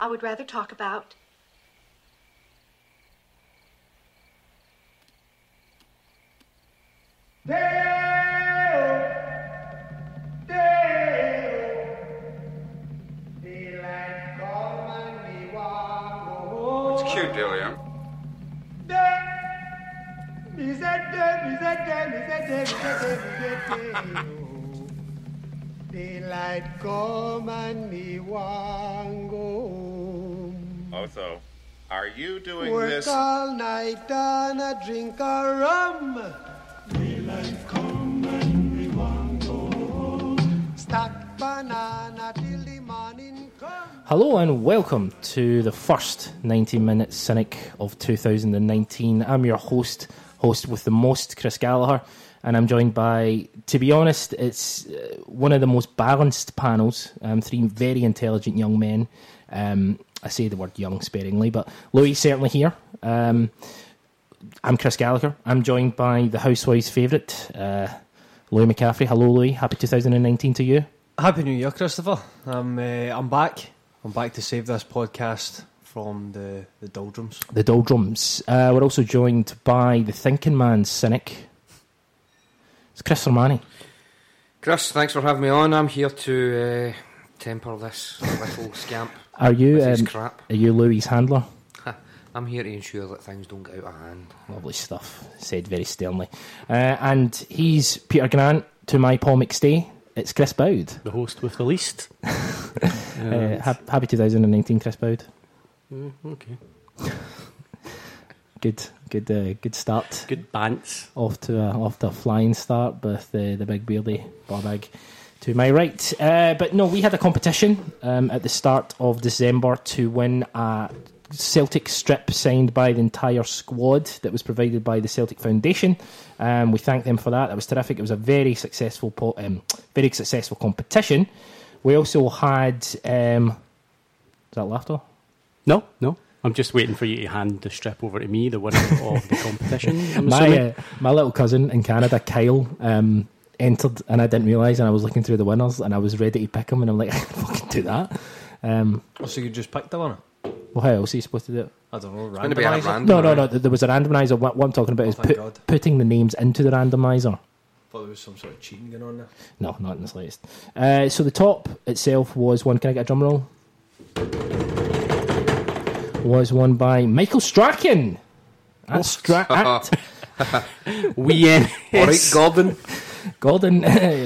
I would rather talk about. It's cute, Delia. Daylight come and me want go home. Are you doing Work this? all night and a drink a rum. Daylight come and me want go home. Stack banana till the morning come. Hello and welcome to the first 90 minute Cynic of 2019. I'm your host, host with the most, Chris Gallagher, and I'm joined by, to be honest, it's uh, one of the most balanced panels. Um, three very intelligent young men. Um, I say the word young sparingly, but Louis certainly here. Um, I'm Chris Gallagher. I'm joined by the housewife's favourite, uh, Louis McCaffrey. Hello, Louis. Happy 2019 to you. Happy New Year, Christopher. I'm uh, I'm back. I'm back to save this podcast from the the doldrums. the doldrums. Uh, we're also joined by the thinking man, cynic. It's Chris Sermanni. Chris, thanks for having me on. I'm here to uh, temper this little scamp Are you um, crap. are you Louis' handler? I'm here to ensure that things don't get out of hand. Lovely stuff. Said very sternly. Uh, and he's Peter Grant to my Paul McStay. It's Chris Boud. the host with the least. Uh, ha- happy 2019, Chris Boud. Mm, okay. Good, good, uh, good start. Good bants. Off to a, off to a flying start with uh, the big beardy bag to my right. Uh, but no, we had a competition um, at the start of December to win a Celtic strip signed by the entire squad that was provided by the Celtic Foundation. Um, we thank them for that. That was terrific. It was a very successful, po- um, very successful competition. We also had. Um, is that laughter? No, no. I'm just waiting for you to hand the strip over to me, the winner of the competition. My uh, my little cousin in Canada, Kyle, um, entered and I didn't realise, and I was looking through the winners, and I was ready to pick them, and I'm like, I can fucking do that. Um, Oh, so you just picked the winner? well, how else are you supposed to do it? I don't know. Going to be a randomiser? No, no, no. There was a randomizer. What, what I'm talking about Oh, is put, putting the names into the randomizer. Thought there was some sort of cheating going on there. No, not in the slightest. Uh, so the top itself was one. Can I get a drum roll? Was won by Michael Strachan. At Stra- at We All right, Gordon. Gordon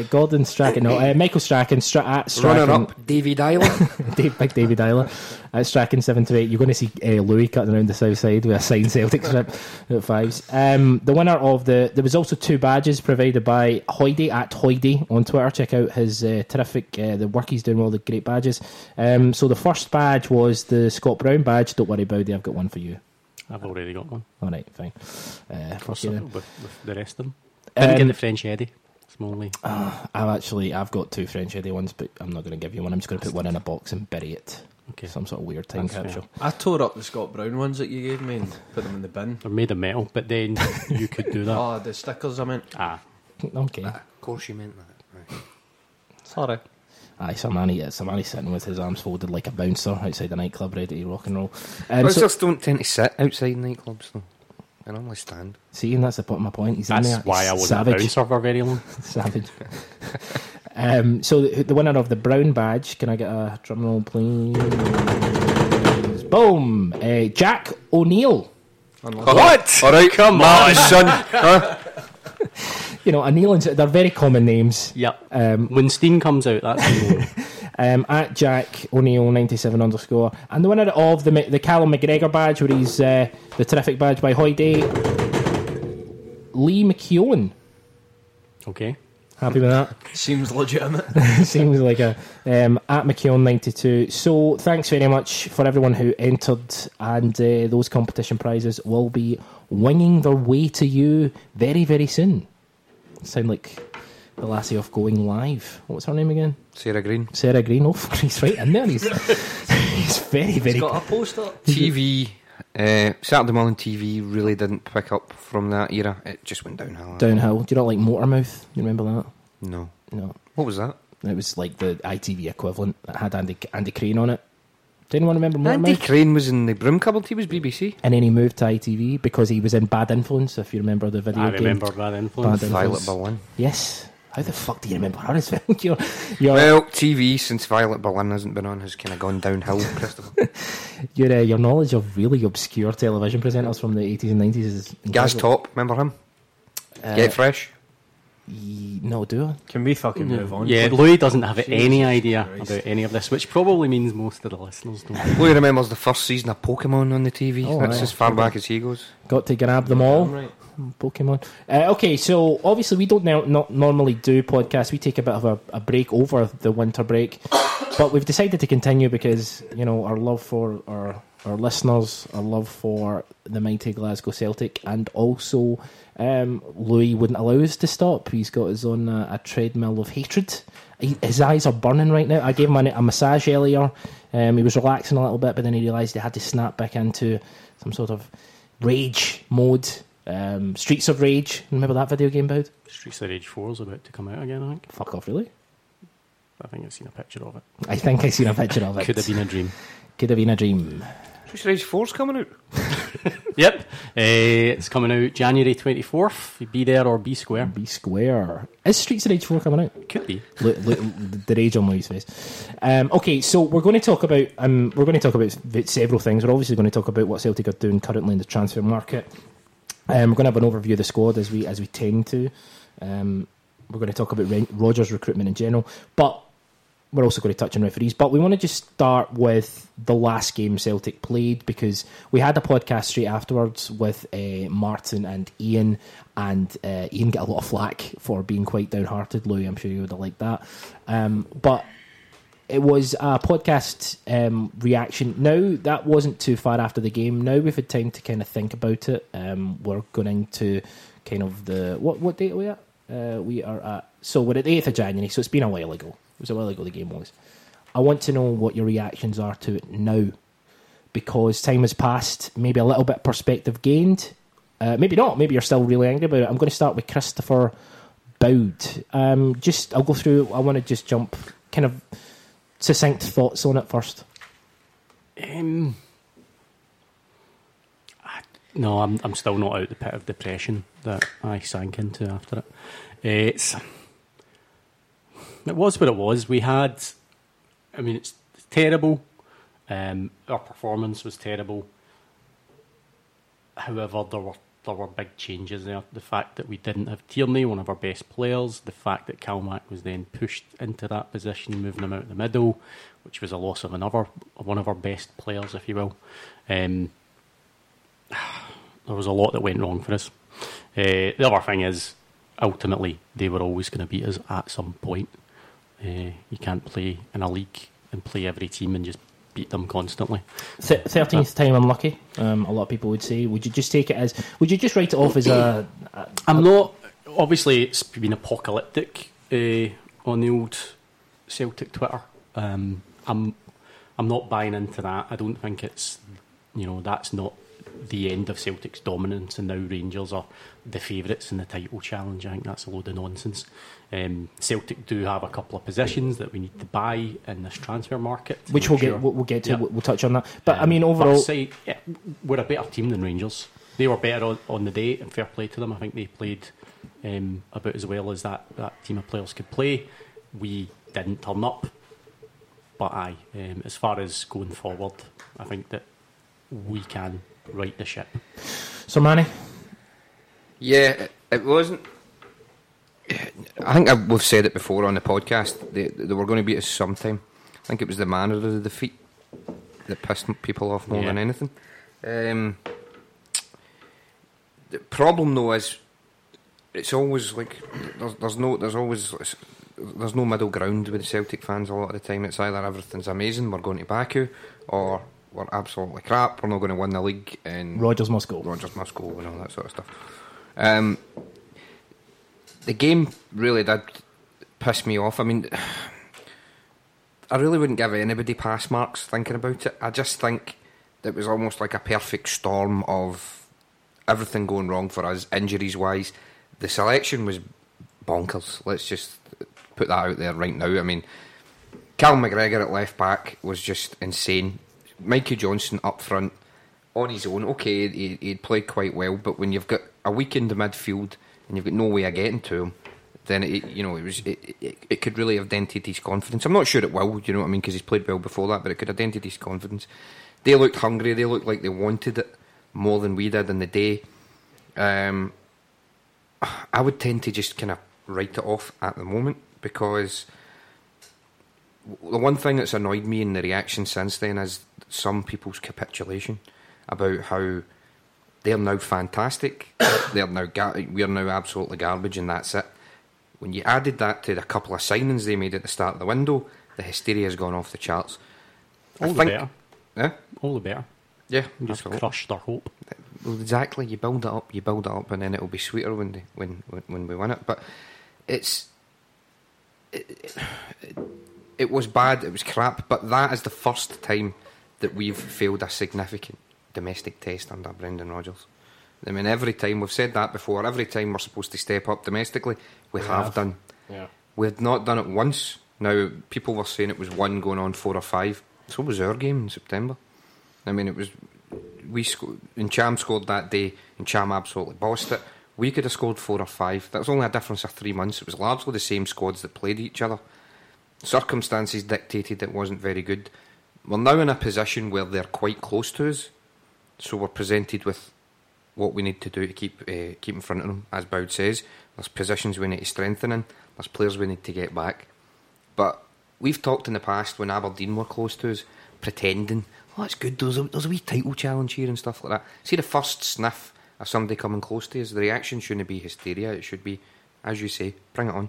Gordon Strachan. No, uh, Michael Strachan. Stra- at Strachan. Runner up, Davy Dyler. Dave, big David Dyler at Strachan seven to eight. You're going to see uh, Louis cutting around the south side with a signed Celtic strip at fives. Um, the winner of the there was also two badges provided by Hoidy at Hoidy on Twitter. Check out his uh, terrific uh, the work he's doing all the great badges. Um, so the first badge was the Scott Brown badge. Don't worry about it. I've got one for you. I've already got one. All right, fine. Uh, fuck So, you with, with the rest of them. Didn't Um, get the French Eddie. Smalley. I've actually I've got two French Eddie ones, but I'm not going to give you one. I'm just going to put one in a box and bury it. Okay. Some sort of weird time That's fair. capsule. I tore up the Scott Brown ones that you gave me and put them in the bin. They're made of metal, but then you could do that. Oh, the stickers I meant. Ah, Okay. of course you meant that. Right. Sorry. Aye, Sermanni, yeah, Sermanni sitting with his arms folded like a bouncer outside the nightclub ready to rock and roll. Um, so, Bouncers don't tend to sit outside nightclubs, though. They normally stand. see, and that's the point. My point. He's in that's there. why He's I wasn't a savage. bouncer for very long. savage. um, so the, the winner of the brown badge. Can I get a drum roll, please? Boom! Uh, Jack O'Neill. What? All right, come on, son. Huh? You know, O'Neill and they're very common names. Yep. Um, When Steen comes out, that's the one. Um, at Jack O'Neill ninety seven underscore, and the winner of the the Callum McGregor badge, where he's uh, the terrific badge by Hoyday, Lee McKeown. Okay. Happy with that? Seems legitimate. Seems like a um, at McKeown ninety two. So thanks very much for everyone who entered, and uh, those competition prizes will be winging their way to you very very soon. Sound like the lassie off going live. What's her name again? Sarah Greene. Sarah Greene. Oh, he's right in there. He's he's very very. He's got a poster. TV, uh, Saturday morning TV really didn't pick up from that era. It just went downhill. Downhill. Do you not like Motormouth? You remember that? No. No. What was that? It was like the ITV equivalent that had Andy Andy Crane on it. Do anyone remember Motor Andy Crane was in the broom cupboard. He was BBC. And then he moved to ITV because he was in Bad Influence. If you remember the video I game. remember that influence. Bad Violet Influence. Berlin. Yes. How the fuck do you remember her as well? you're, you're, Well, TV since Violet Berlin hasn't been on has kind of gone downhill, Christopher. your, uh, your knowledge of really obscure television presenters from the 80s and 90s is Gaz. Top, remember him? Uh, Get Fresh. ye- No, do I? Can we fucking move on? Yeah, please? Louis doesn't have Jesus any idea Christ. about any of this, which probably means most of the listeners don't. Louis remembers the first season of Pokemon on the TV. Oh, That's aye. as far back as he goes. Got to grab them all. Right. Pokemon. Uh, okay, so obviously we don't now not normally do podcasts. We take a bit of a, a break over the winter break, but we've decided to continue because you know our love for our our listeners, our love for the mighty Glasgow Celtic, and also um, Louis wouldn't allow us to stop. He's got his own uh, a treadmill of hatred. He, his eyes are burning right now. I gave him a, a massage earlier. Um, he was relaxing a little bit, but then he realised he had to snap back into some sort of rage mode. Um, Streets of Rage. Remember that video game, Boud? Streets of Rage 4 is about to come out again, I think. Fuck off, really? I think I've seen a picture of it. I think I've seen a picture of it. Could have been a dream. Could have been a dream. Streets of Rage 4's coming out. Yep. Uh, it's coming out January 24th. Be there or be square. Be square. Is Streets of Rage 4 coming out? Could be. Look, look, the rage on Louis' face. Um, okay, so we're going to talk about um, we're going to talk about several things. We're obviously going to talk about what Celtic are doing currently in the transfer market. Um, we're going to have an overview of the squad as we as we tend to. Um, we're going to talk about Rodgers' recruitment in general, but we're also going to touch on referees. But we want to just start with the last game Celtic played because we had a podcast straight afterwards with uh, Martin and Ian, and uh, Ian got a lot of flack for being quite downhearted. Louis, I'm sure you would have liked that. Um, but it was a podcast um, reaction. Now that wasn't too far after the game. Now we've had time to kind of think about it. Um, we're going to kind of the what what date are we at? Uh, we are at so we're at the eighth of January. So it's been a while ago. It was a while ago the game was. I want to know what your reactions are to it now, because time has passed. Maybe a little bit perspective gained. Uh, maybe not. Maybe you're still really angry about it. I'm going to start with Christopher Boud. Um, just I'll go through. I want to just jump kind of succinct thoughts on it first. Um, I, no, I'm I'm still not out the pit of depression that I sank into after it. It's it was what it was. We had, I mean, it's terrible. Um, our performance was terrible. However, there were there were big changes there. The fact that we didn't have Tierney, one of our best players, the fact that Calmac was then pushed into that position, moving him out the middle, which was a loss of another one of our best players, if you will. Um, there was a lot that went wrong for us. Uh, the other thing is, ultimately, they were always going to beat us at some point. Uh, you can't play in a league and play every team and just beat them constantly. Thirteenth time unlucky. Um, a lot of people would say. Would you just take it as? Would you just write it off as a? a I'm not. Obviously, it's been apocalyptic uh, on the old Celtic Twitter. Um, I'm. I'm not buying into that. I don't think it's. You know, that's not the end of Celtic's dominance, and now Rangers are the favourites in the title challenge. I think that's a load of nonsense. Um, Celtic do have a couple of positions that we need to buy in this transfer market, which we'll sure- get. We'll, get to. Yeah. We'll, touch on that. But I Um, mean, overall, say, yeah, we're a better team than Rangers. They were better on, on the day, and fair play to them. I think they played um, about as well as that, that team of players could play. We didn't turn up, but aye, um, as far as going forward, I think that we can right the ship. so Manny, Yeah, it, it wasn't. I think I, we've said it before on the podcast. They, they were going to beat us sometime. I think it was the manner of the defeat that pissed people off more Yeah. than anything. Um, the problem though is it's always like there's, there's no there's always there's no middle ground with the Celtic fans a lot of the time. It's either everything's amazing, we're going to Baku, or we're absolutely crap, we're not going to win the league, and Rodgers must go. Rodgers must go and all that sort of stuff. Um, the game really did piss me off. I mean, I really wouldn't give anybody pass marks thinking about it. I just think it was almost like a perfect storm of everything going wrong for us, injuries wise. The selection was bonkers. Let's just put that out there right now. I mean, Cal McGregor at left back was just insane. Mikey Johnston up front on his own. Okay, he, he'd played quite well, but when you've got a weak in the midfield and you've got no way of getting to him, then it, you know it was it, it, it could really have dented his confidence. I'm not sure it will, you know what I mean, because he's played well before that, but it could have dented his confidence. They looked hungry. They looked like they wanted it more than we did in the day. Um, I would tend to just kind of write it off at the moment because the one thing that's annoyed me in the reaction since then is some people's capitulation about how they're now fantastic, they're now ga- we're now absolutely garbage, and that's it. When you added that to the couple of signings they made at the start of the window, the hysteria has gone off the charts. All I the think, better. Eh? All the better. Yeah, Just crushed our hope. Well, exactly. You build it up, you build it up, and then it'll be sweeter when they, when, when when we win it. But it's it, it, it was bad. It was crap. But that is the first time that we've failed a significant domestic test under Brendan Rodgers. I mean, every time we've said that before. Every time we're supposed to step up domestically, we, have. have. done. Yeah. We had not done it once. Now people were saying it was one going on four or five. So was our game in September. I mean, it was we scored and Ntcham scored that day, and Ntcham absolutely bossed it. We could have scored four or five. That was only a difference of three months. It was largely the same squads that played each other. Circumstances dictated it wasn't very good. We're now in a position where they're quite close to us, so we're presented with what we need to do to keep uh, keep in front of them. As Boud says, there's positions we need to strengthen in. There's players we need to get back. But we've talked in the past when Aberdeen were close to us, pretending, oh, that's good, there's a, there's a wee title challenge here and stuff like that. See the first sniff of somebody coming close to us, the reaction shouldn't be hysteria, it should be, as you say, bring it on.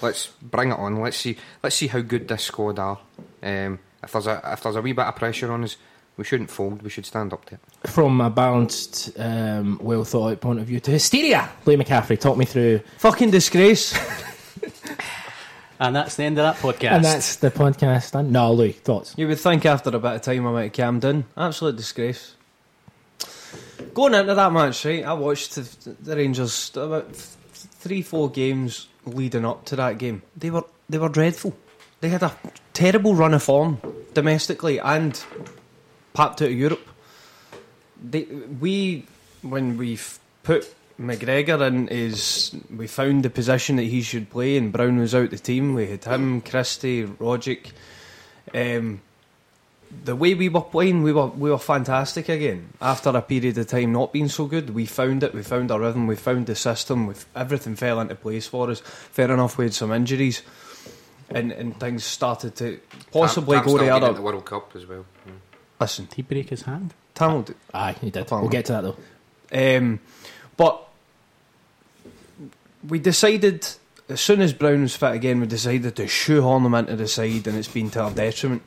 Let's bring it on. Let's see. Let's see how good this squad are. Um, if there's a if there's a wee bit of pressure on us, we shouldn't fold. We should stand up to it. From a balanced, um, well thought out point of view to hysteria, Lee McCaffrey, talk me through. Fucking disgrace. And that's the end of that podcast. And that's the podcast done. No, Louis, thoughts? You would think after a bit of time I might have calmed down. Absolute disgrace. Going into that match, right, I watched the, the Rangers about th- three, four games leading up to that game. They were they were dreadful. They had a terrible run of form domestically and papped out of Europe. They, we when we put McGregor in is we found the position that he should play and Brown was out the team. We had him, Christie, Rogic. Um, the way we were playing, we were we were fantastic again. After a period of time not being so good, we found it. We found our rhythm. We found the system. With everything fell into place for us. Fair enough, we had some injuries, and and things started to possibly Tam- Tam go the still made it other. in the World Cup as well. Mm. Listen, Did he break his hand? Tamil, d- Aye, he did. Fine. We'll get to that though. Um, but we decided as soon as Brown was fit again, we decided to shoehorn him into the side, and it's been to our detriment.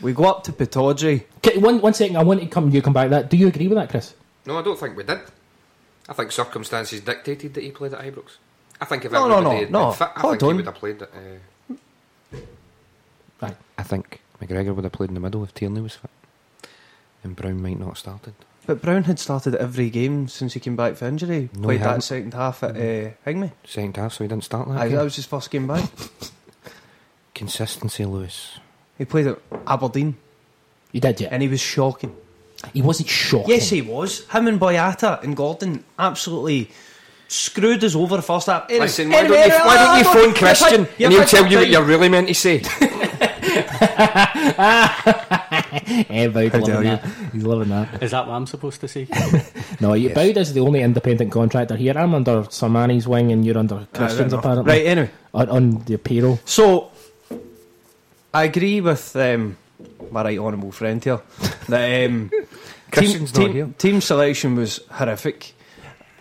We go up to Pittodrie. Okay, one one second. I want to come. You come back. to That. Do you agree with that, Chris? No, I don't think we did. I think circumstances dictated that he played at Ibrox. I think if No, no, everybody no, had no. been fit, I Hold think he would have played at. Uh, Aye. I think McGregor would have played in the middle if Tierney was fit, and Brown might not have started. But Brown had started every game since he came back for injury. No, Played that hadn't. second half at uh, Hingme. Second half, so he didn't start that. Aye, game. that was his first game back. Consistency, Louis. He played at Aberdeen, You did, yeah. and he was shocking. He wasn't shocking. Yes, he was. Him and Boyata and Gordon absolutely screwed us over the first half. Anyway, Listen, why anyway, don't you, why don't you phone Christian fine, you're and he'll tell you what you're really meant to say? Boud How loving dare you. that. He's loving that. Is that what I'm supposed to say? No, you Boud is the only independent contractor here. I'm under Sermanni's wing, and you're under Christian's no. apparently. Right, anyway. On, on the payroll. So, I agree with um, my right honourable friend here that um, team, team, here. team selection was horrific.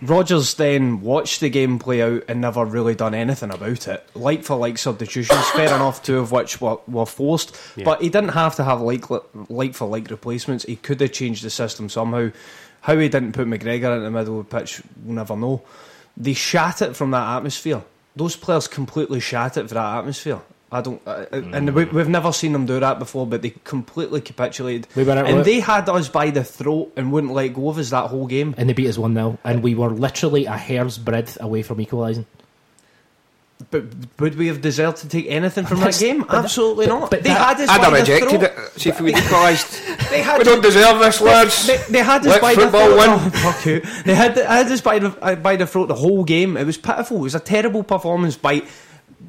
Rodgers then watched the game play out and never really done anything about it. Like for like substitutions, fair enough, two of which were, were forced, Yeah. but he didn't have to have like like for like replacements. He could have changed the system somehow. How he didn't put McGregor in the middle of the pitch, we'll never know. They shat it from that atmosphere. Those players completely shat it for that atmosphere. I don't, uh, uh, and we, we've never seen them do that before. But they completely capitulated, We were and they had us by the throat and wouldn't let go of us that whole game. And they beat us 1 0. And we were literally a hair's breadth away from equalising. but would we have deserved to take anything from that game? Absolutely not. but they that- had us I'd by have the rejected throat. it. See if we'd equalised. They had we don't deserve this, lads. They, they had us Let by the throat. win. Oh, fuck you. They had, had us by the, uh, by the throat the whole game. It was pitiful. It was a terrible performance by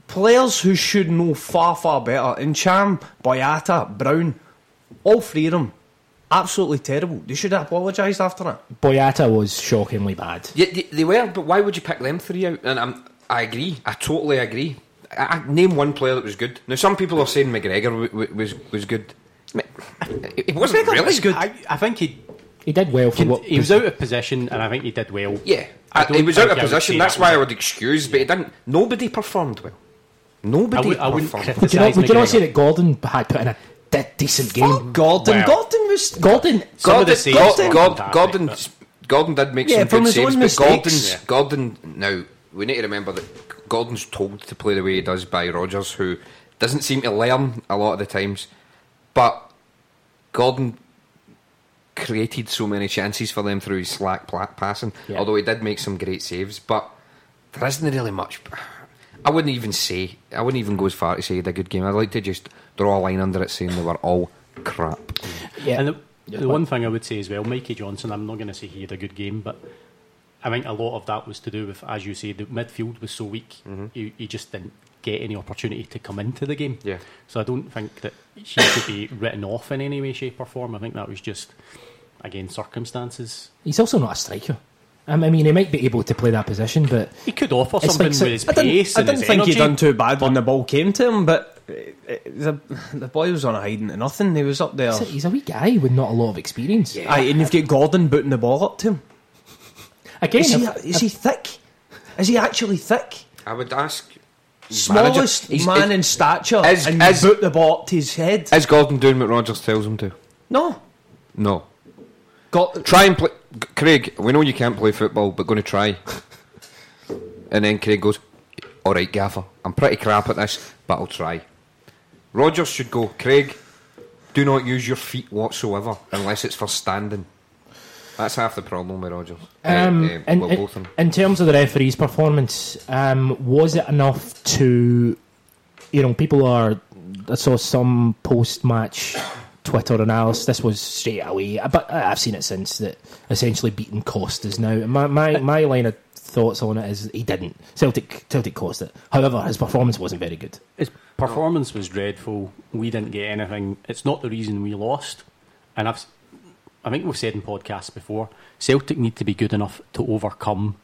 players who should know far, far better. Ntcham, Boyata, Brown, all three of them. Absolutely terrible. They should have apologised after that. Boyata was shockingly bad. Yeah, they, they were, but why would you pick them three out? And I'm, I agree. I totally agree. I, I name one player that was good. Now some people are saying McGregor w- w- was was good. It wasn't McGregor really was good. I, I think he He did well for what he was out of position, and I think he did well. Yeah, I uh, I he was out of position. That's that why I would excuse, but he didn't. Nobody performed well. I, Nobody would, I wouldn't performed. criticise Would you not, would you not say that Gordon had put in a de- decent game? Gordon. Well- Gordon was. Gordon, Some of the Gordon, saves Gordon, Gordon, Gordon, but- Gordon did make Yeah, some from good his saves, own but. Gordon's Yeah. Gordon. Now we need to remember that Gordon's told to play the way he does by Rodgers, who doesn't seem to learn a lot of the times. But Gordon created so many chances for them through his slack pla- passing. Yeah. Although he did make some great saves, but there isn't really much. I wouldn't even say. I wouldn't even go as far to say he had a good game. I'd like to just draw a line under it, saying they were all crap. yeah. And the, Yeah, the one thing I would say as well, Mikey Johnston, I'm not going to say he had a good game, but I think a lot of that was to do with, as you say, the midfield was so weak, mm-hmm. he, he just didn't get any opportunity to come into the game. Yeah. So I don't think that he should be written off in any way, shape, or form. I think that was just, again, circumstances. He's also not a striker. Um, I mean, he might be able to play that position, but He could offer something like so- with his I didn't, pace I didn't his think energy. he done too bad when the ball came to him, but uh, the, the boy was on a hiding to nothing. He was up there. he's a, he's a wee guy with not a lot of experience. Aye, and you've got Gordon booting the ball up to him. Again, Is he, if- is he thick? Is he actually thick? I would ask. Smallest manager- he's- man is- in stature, is- and is- boot the ball up to his head. Is Gordon doing what Rodgers tells him to? no, No. Got Try and play. Craig, we know you can't play football, but going to try. and then Craig goes, All right, Gaffer, I'm pretty crap at this, but I'll try. Rodgers should go, Craig, do not use your feet whatsoever unless it's for standing. That's half the problem with Rodgers. Uh, Um, uh, in, well, both of in terms of the referee's performance, um, was it enough to, you know, people are. I saw some post-match Twitter analysis. This was straight away, but I've seen it since that essentially Beaton cost is now. My my uh, my line of thoughts on it is he didn't. Celtic Celtic cost it. However, his performance wasn't very good. His performance was dreadful. We didn't get anything. It's not the reason we lost. And I've, I think we've said in podcasts before, Celtic need to be good enough to overcome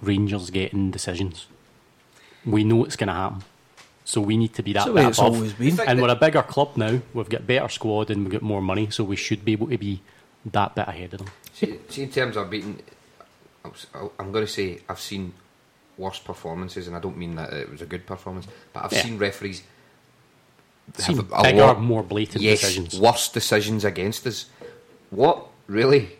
Rangers getting decisions. We know it's going to happen. So we need to be that way bit above. always been. And we're a bigger club now. We've got better squad and we've got more money. So we should be able to be that bit ahead of them. See, see, in terms of Beaton, I'm s- I'm going to say I've seen worse performances, and I don't mean that it was a good performance, but I've Yeah. seen referees Seen have a bigger, lot- more blatant yes, decisions. worse decisions against us. What really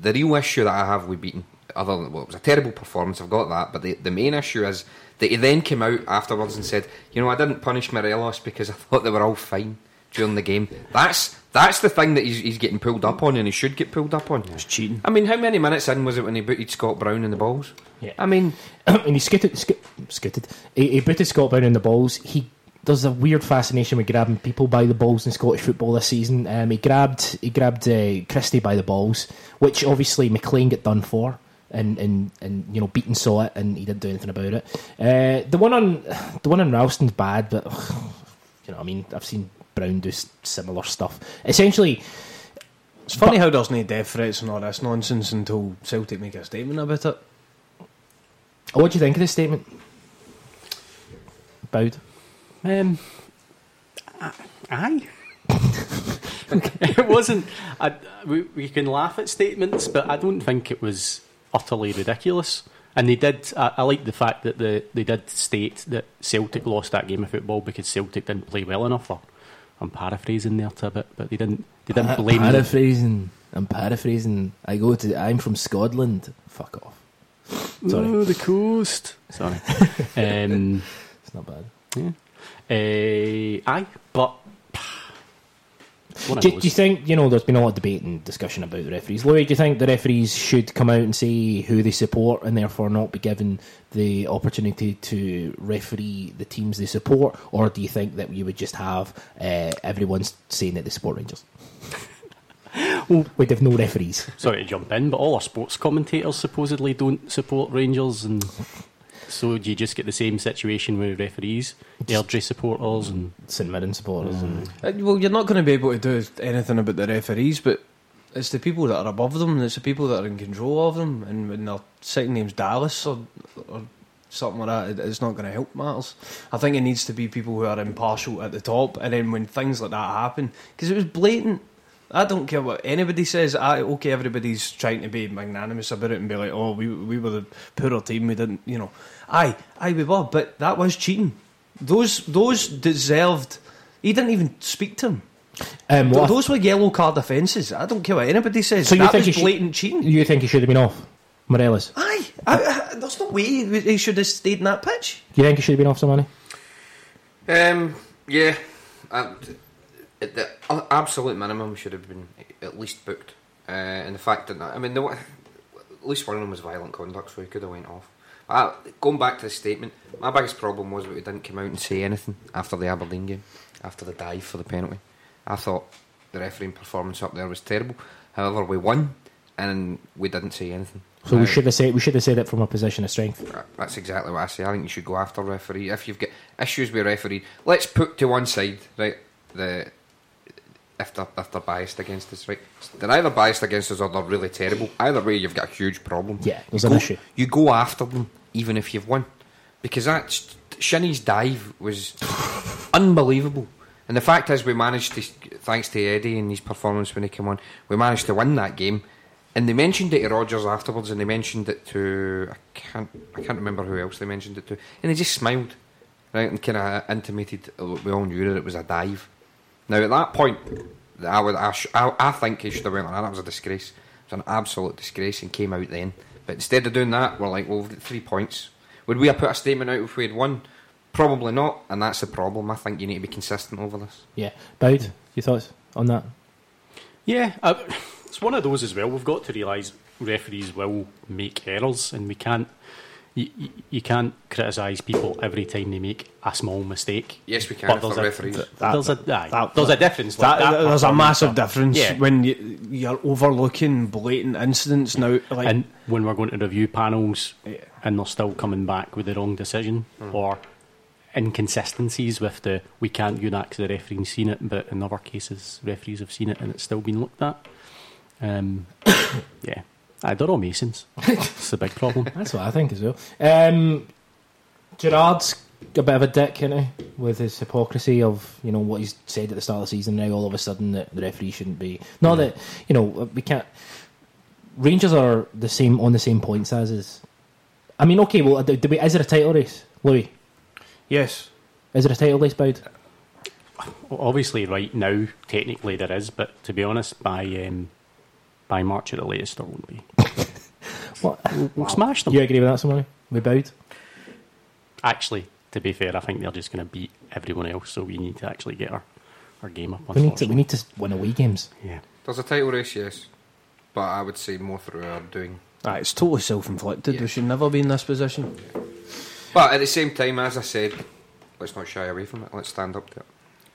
the real issue that I have with Beaton, other than well, it was a terrible performance, I've got that, but the, the main issue is that he then came out afterwards and said, you know, I didn't punish Morelos because I thought they were all fine during the game. That's that's the thing that he's, he's getting pulled up on, and he should get pulled up on. It's cheating. I mean, how many minutes in was it when he booted Scott Brown in the balls? Yeah. I mean, and he scooted, sco- scooted. He, he booted Scott Brown in the balls. He does a weird fascination with grabbing people by the balls in Scottish football this season. Um, he grabbed he grabbed uh, Christie by the balls, which obviously McLean got done for. And, and, and you know Beaton saw it and he didn't do anything about it. Uh, the one on the one on Ralston's bad, but you know I mean I've seen Brown do similar stuff. Essentially, It's funny how there's no death threats and all this nonsense until Celtic make a statement about it. what do you think of this statement? Boud. Um, aye. it wasn't. I, we, we can laugh at statements, but I don't think it was utterly ridiculous. And they did. I, I like the fact that the, they did state that Celtic lost that game of football because Celtic didn't play well enough. Or I'm paraphrasing there to a bit, but they didn't. They didn't blame. Paraphrasing. I'm paraphrasing. I go to. I'm from Scotland. Fuck off. Sorry, Oh, the coast. Sorry. um, it's not bad. yeah. Uh, aye, but One of Do, do you think you know? There's been a lot of debate and discussion about the referees. Louis, do you think the referees should come out and say who they support and therefore not be given the opportunity to referee the teams they support, or do you think that you would just have uh, everyone saying that they support Rangers? well, We'd have no referees. Sorry to jump in, but all our sports commentators supposedly don't support Rangers, and so do you just get the same situation with referees, Airdrie supporters, and St Mirren supporters. And, Uh, Well, you're not going to be able to do anything about the referees, but it's the people that are above them, and it's the people that are in control of them, and when their second name's Dallas or, or something like that, it's not going to help matters. I think it needs to be people who are impartial at the top, and then when things like that happen, because it was blatant. I don't care what anybody says. I, okay, everybody's trying to be magnanimous about it and be like, "Oh, we we were the poorer team. We didn't, you know." Aye, aye, we were, but that was cheating. Those those deserved. He didn't even speak to him. um, Th- what- Those were yellow card offences. I don't care what anybody says. So you that think was he should- cheating. you think he should have been off, Morelos? Aye, I, I, there's no way he he should have stayed in that pitch. Do you think he should have been off, Sermanni? Um, yeah, uh, at the uh, absolute minimum should have been at least booked. Uh, and the fact that I mean, the, at least one of them was violent conduct, so he could have went off. Uh, going back to the statement, my biggest problem was that we didn't come out and say anything after the Aberdeen game, after the dive for the penalty. I thought the refereeing performance up there was terrible. However, we won, and we didn't say anything. So we should have said we should have said it from a position of strength. that's exactly what I say. I think you should go after referee. If you've got issues with referee, let's put to one side, right, the if they're, if they're biased against us, right? They're either biased against us or they're really terrible. Either way, you've got a huge problem. Yeah, there's you an go, issue. You go after them, even if you've won. Because that Shinnie's dive was unbelievable. And the fact is, we managed to, thanks to Eddie and his performance when he came on, we managed to win that game. And they mentioned it to Rodgers afterwards, and they mentioned it to I can't I can't remember who else they mentioned it to, and they just smiled, right, and kind of intimated uh, we all knew that it was a dive. Now at that point, I would I, sh- I, I think he should have went on. That was a disgrace. It was an absolute disgrace, and came out then. But instead of doing that, we're like, well, we've got three points. Would we have put a statement out if we had won? Probably not, and that's the problem. I think you need to be consistent over this. Yeah, Boud, your thoughts on that? Yeah, uh, it's one of those as well. We've got to realise referees will make errors, and we can't. You, you, you can't criticise people every time they make a small mistake. Yes, we can But for there's a, referees. there's a aye, that- there's a difference. That, like that there's a massive difference Yeah. when you, you're overlooking blatant incidents now. Like, and when we're going to review panels Yeah. and they're still coming back with the wrong decision or inconsistencies with the we can't do that because the referee's seen it, but in other cases referees have seen it and it's still been looked at. Um, yeah, aye, they're all Masons. it's the big problem. That's what I think as well. Um, Gerrard's a bit of a dick, you know, with his hypocrisy of you know what he's said at the start of the season. Now all of a sudden that the referee shouldn't be. Not that you know we can't. Rangers are the same on the same points as is. I mean, okay, well, do, do we, is it a title race, Louis? yes, Is it a title race, Boud? Obviously, right now, technically there is, but to be honest, by um, by March at the latest, there won't be. What? We'll smash them. You agree with that, somebody? We Boud? Actually, to be fair, I think they're just going to beat everyone else, so we need to actually get our, our game up. We need to. We need to win away games. Yeah. There's a title race, yes, but I would say more through our doing. Aye, it's totally self-inflicted. Yeah. We should never be in this position. But at the same time, as I said, let's not shy away from it. Let's stand up to it.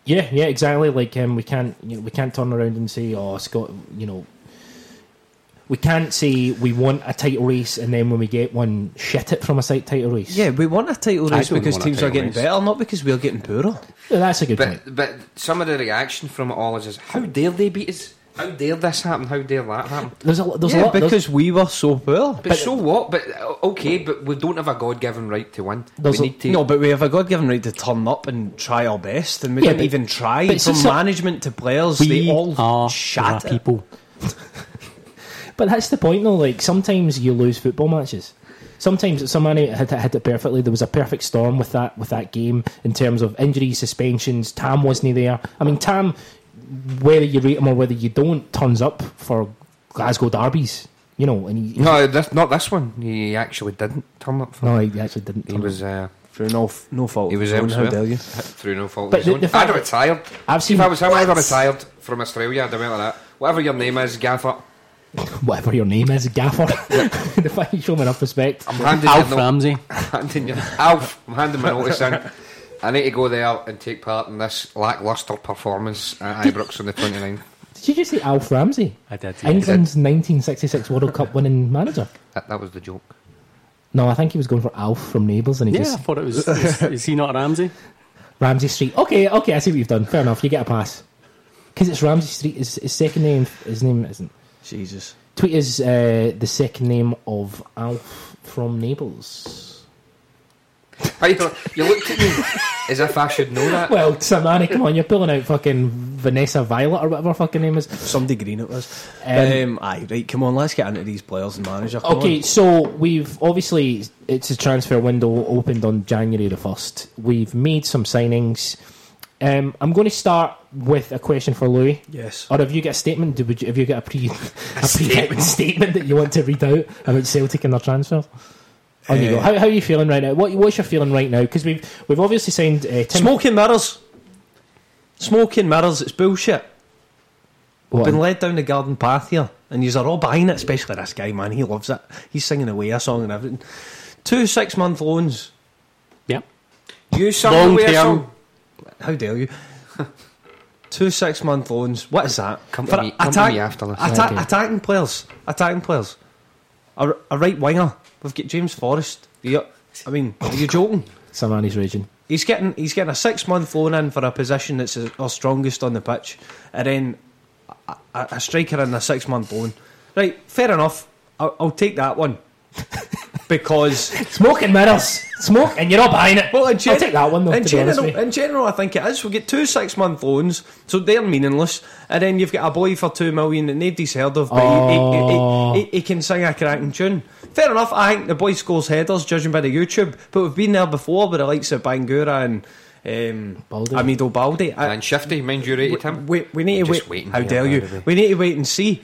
Yeah, yeah, exactly. Like um, we can't, you know, we can't turn around and say, "Oh, Scott," you know, we can't say we want a title race and then when we get one, shit it from a side title race. Yeah, we want a title race because teams are getting race. better, not because we're getting poorer. Yeah, that's a good point. But but some of the reaction from it all is, just, how dare they beat us? How dare this happen? How dare that happen? There's a, there's a yeah, lot there's- because we were so poor. But, so what? But uh, okay, but we don't have a God-given right to win. We a- need to. No, but we have a God-given right to turn up and try our best, and we Yeah, didn't but- even try. but From so- management to players, We they all are shat people. But that's the point, though. Like sometimes you lose football matches. Sometimes somebody had hit it perfectly. There was a perfect storm with that with that game in terms of injuries, suspensions. Tam wasn't there. I mean, Tam, whether you rate him or whether you don't, turns up for Glasgow derbies. You know, and he no, this, not this one. He actually didn't turn up. For no, he actually didn't. He turn was uh, Through no, f- no fault. He was his How elsewhere. dare you? Through no fault But of the- the I'd have retired. I've seen If I was him, I'd have What? retired from Australia. I'd have went like that. Whatever your name is, Gaffer. Whatever your name is, Gaffer. the fact you show me enough respect. I'm handing Alf you no- Ramsey. handing you Alf. I'm handing my notice in. I need to go there and take part in this lacklustre performance at Ibrox on the 29th. Did you just say Alf Ramsey? I did. yeah. England's 1966 World Cup winning manager. That, that was the joke. No, I think he was going for Alf from Neighbours, and he Yeah, I just thought it was. Is, is he not Ramsey? Ramsay Street. Okay, okay, I see what you've done. Fair enough. You get a pass because it's Ramsay Street. His, his second name, his name isn't. Jesus. Tweet is uh, the second name of Alf from Naples. How you, don't- you looked at me as if I should know that. Well, Sermanni, come on, you're pulling out fucking Vanessa Violet or whatever her fucking name is. Somebody green it was. Um, Um, aye, right, come on, let's get into these players and manager. Come Okay, on. so we've obviously it's a transfer window opened on January the first. We've made some signings. Um, I'm going to start with a question for Louis. Yes. Or have you got a statement? Do- Would you, have you got a pre a pre statement that you want to read out about Celtic and their transfers? On you go. Uh, How, how are you feeling right now? What, what's your feeling right now? Because we've we've obviously signed uh, Tim. Smoking mirrors. Smoking mirrors, it's bullshit. What? Been led down the garden path here, and you're all behind it, especially this guy, man. He loves it. He's singing away a song and everything. Two six month loans. Yep. You sung Long the way a term. song. How dare you? Two six month loans. What is that? Come to me- come to me after this. atta- Okay. Attacking players. Attacking players. A, a right winger. We've got James Forrest. You, I mean, are you joking? Sermanni's raging. He's getting he's getting a six month loan in for a position that's our strongest on the pitch, and then a, a, a striker in a six month loan. Right, fair enough. I'll, I'll take that one because Smoking mirrors, smoke, and you're not buying it. well, in gen- I'll take that one though. In to be general, with in general, I think it is. We get two six month loans, so they're meaningless, and then you've got a boy for two million that nobody's heard of, but he, he, Oh. he, he, he can sing a cracking tune. Fair enough. I think the boy scores headers, judging by the YouTube, but we've been there before with the likes of Bangura and. Um, Baldé. Amido Baldé. I- And Shifty, mind you rated him. we, we need to wait. waiting How dare you? We need to wait and see.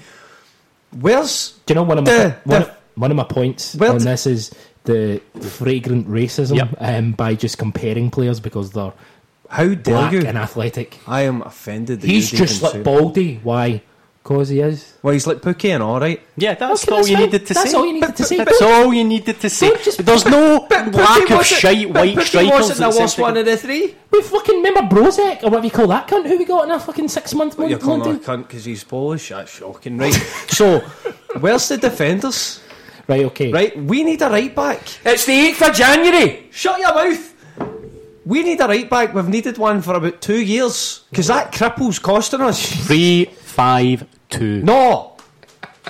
Where's Do you know one of my The- one, the- of, one of my points Well, on t- this is the fragrant racism Yep. um, by just comparing players because they're how dare black you? and athletic. I am offended. That He's just like Baldé. Why? Because he is. Well, he's like Pukki and all right. Yeah, that's Okay, all that's you fine. needed to say. That's say. all you needed to say. That's all you needed to say. There's no But lack of shite white Pukki strikers. wasn't the worst one of the three. We fucking remember Brozek or whatever you call that cunt who we got in a fucking six month You're loan calling her a cunt because he's Polish. That's shocking, right? so, where's the defenders? Right, okay. Right, we need a right back. It's the 8th of January! Shut your mouth. We need a right back. We've needed one for about two years because that cripple's costing us. Three, five, two. No,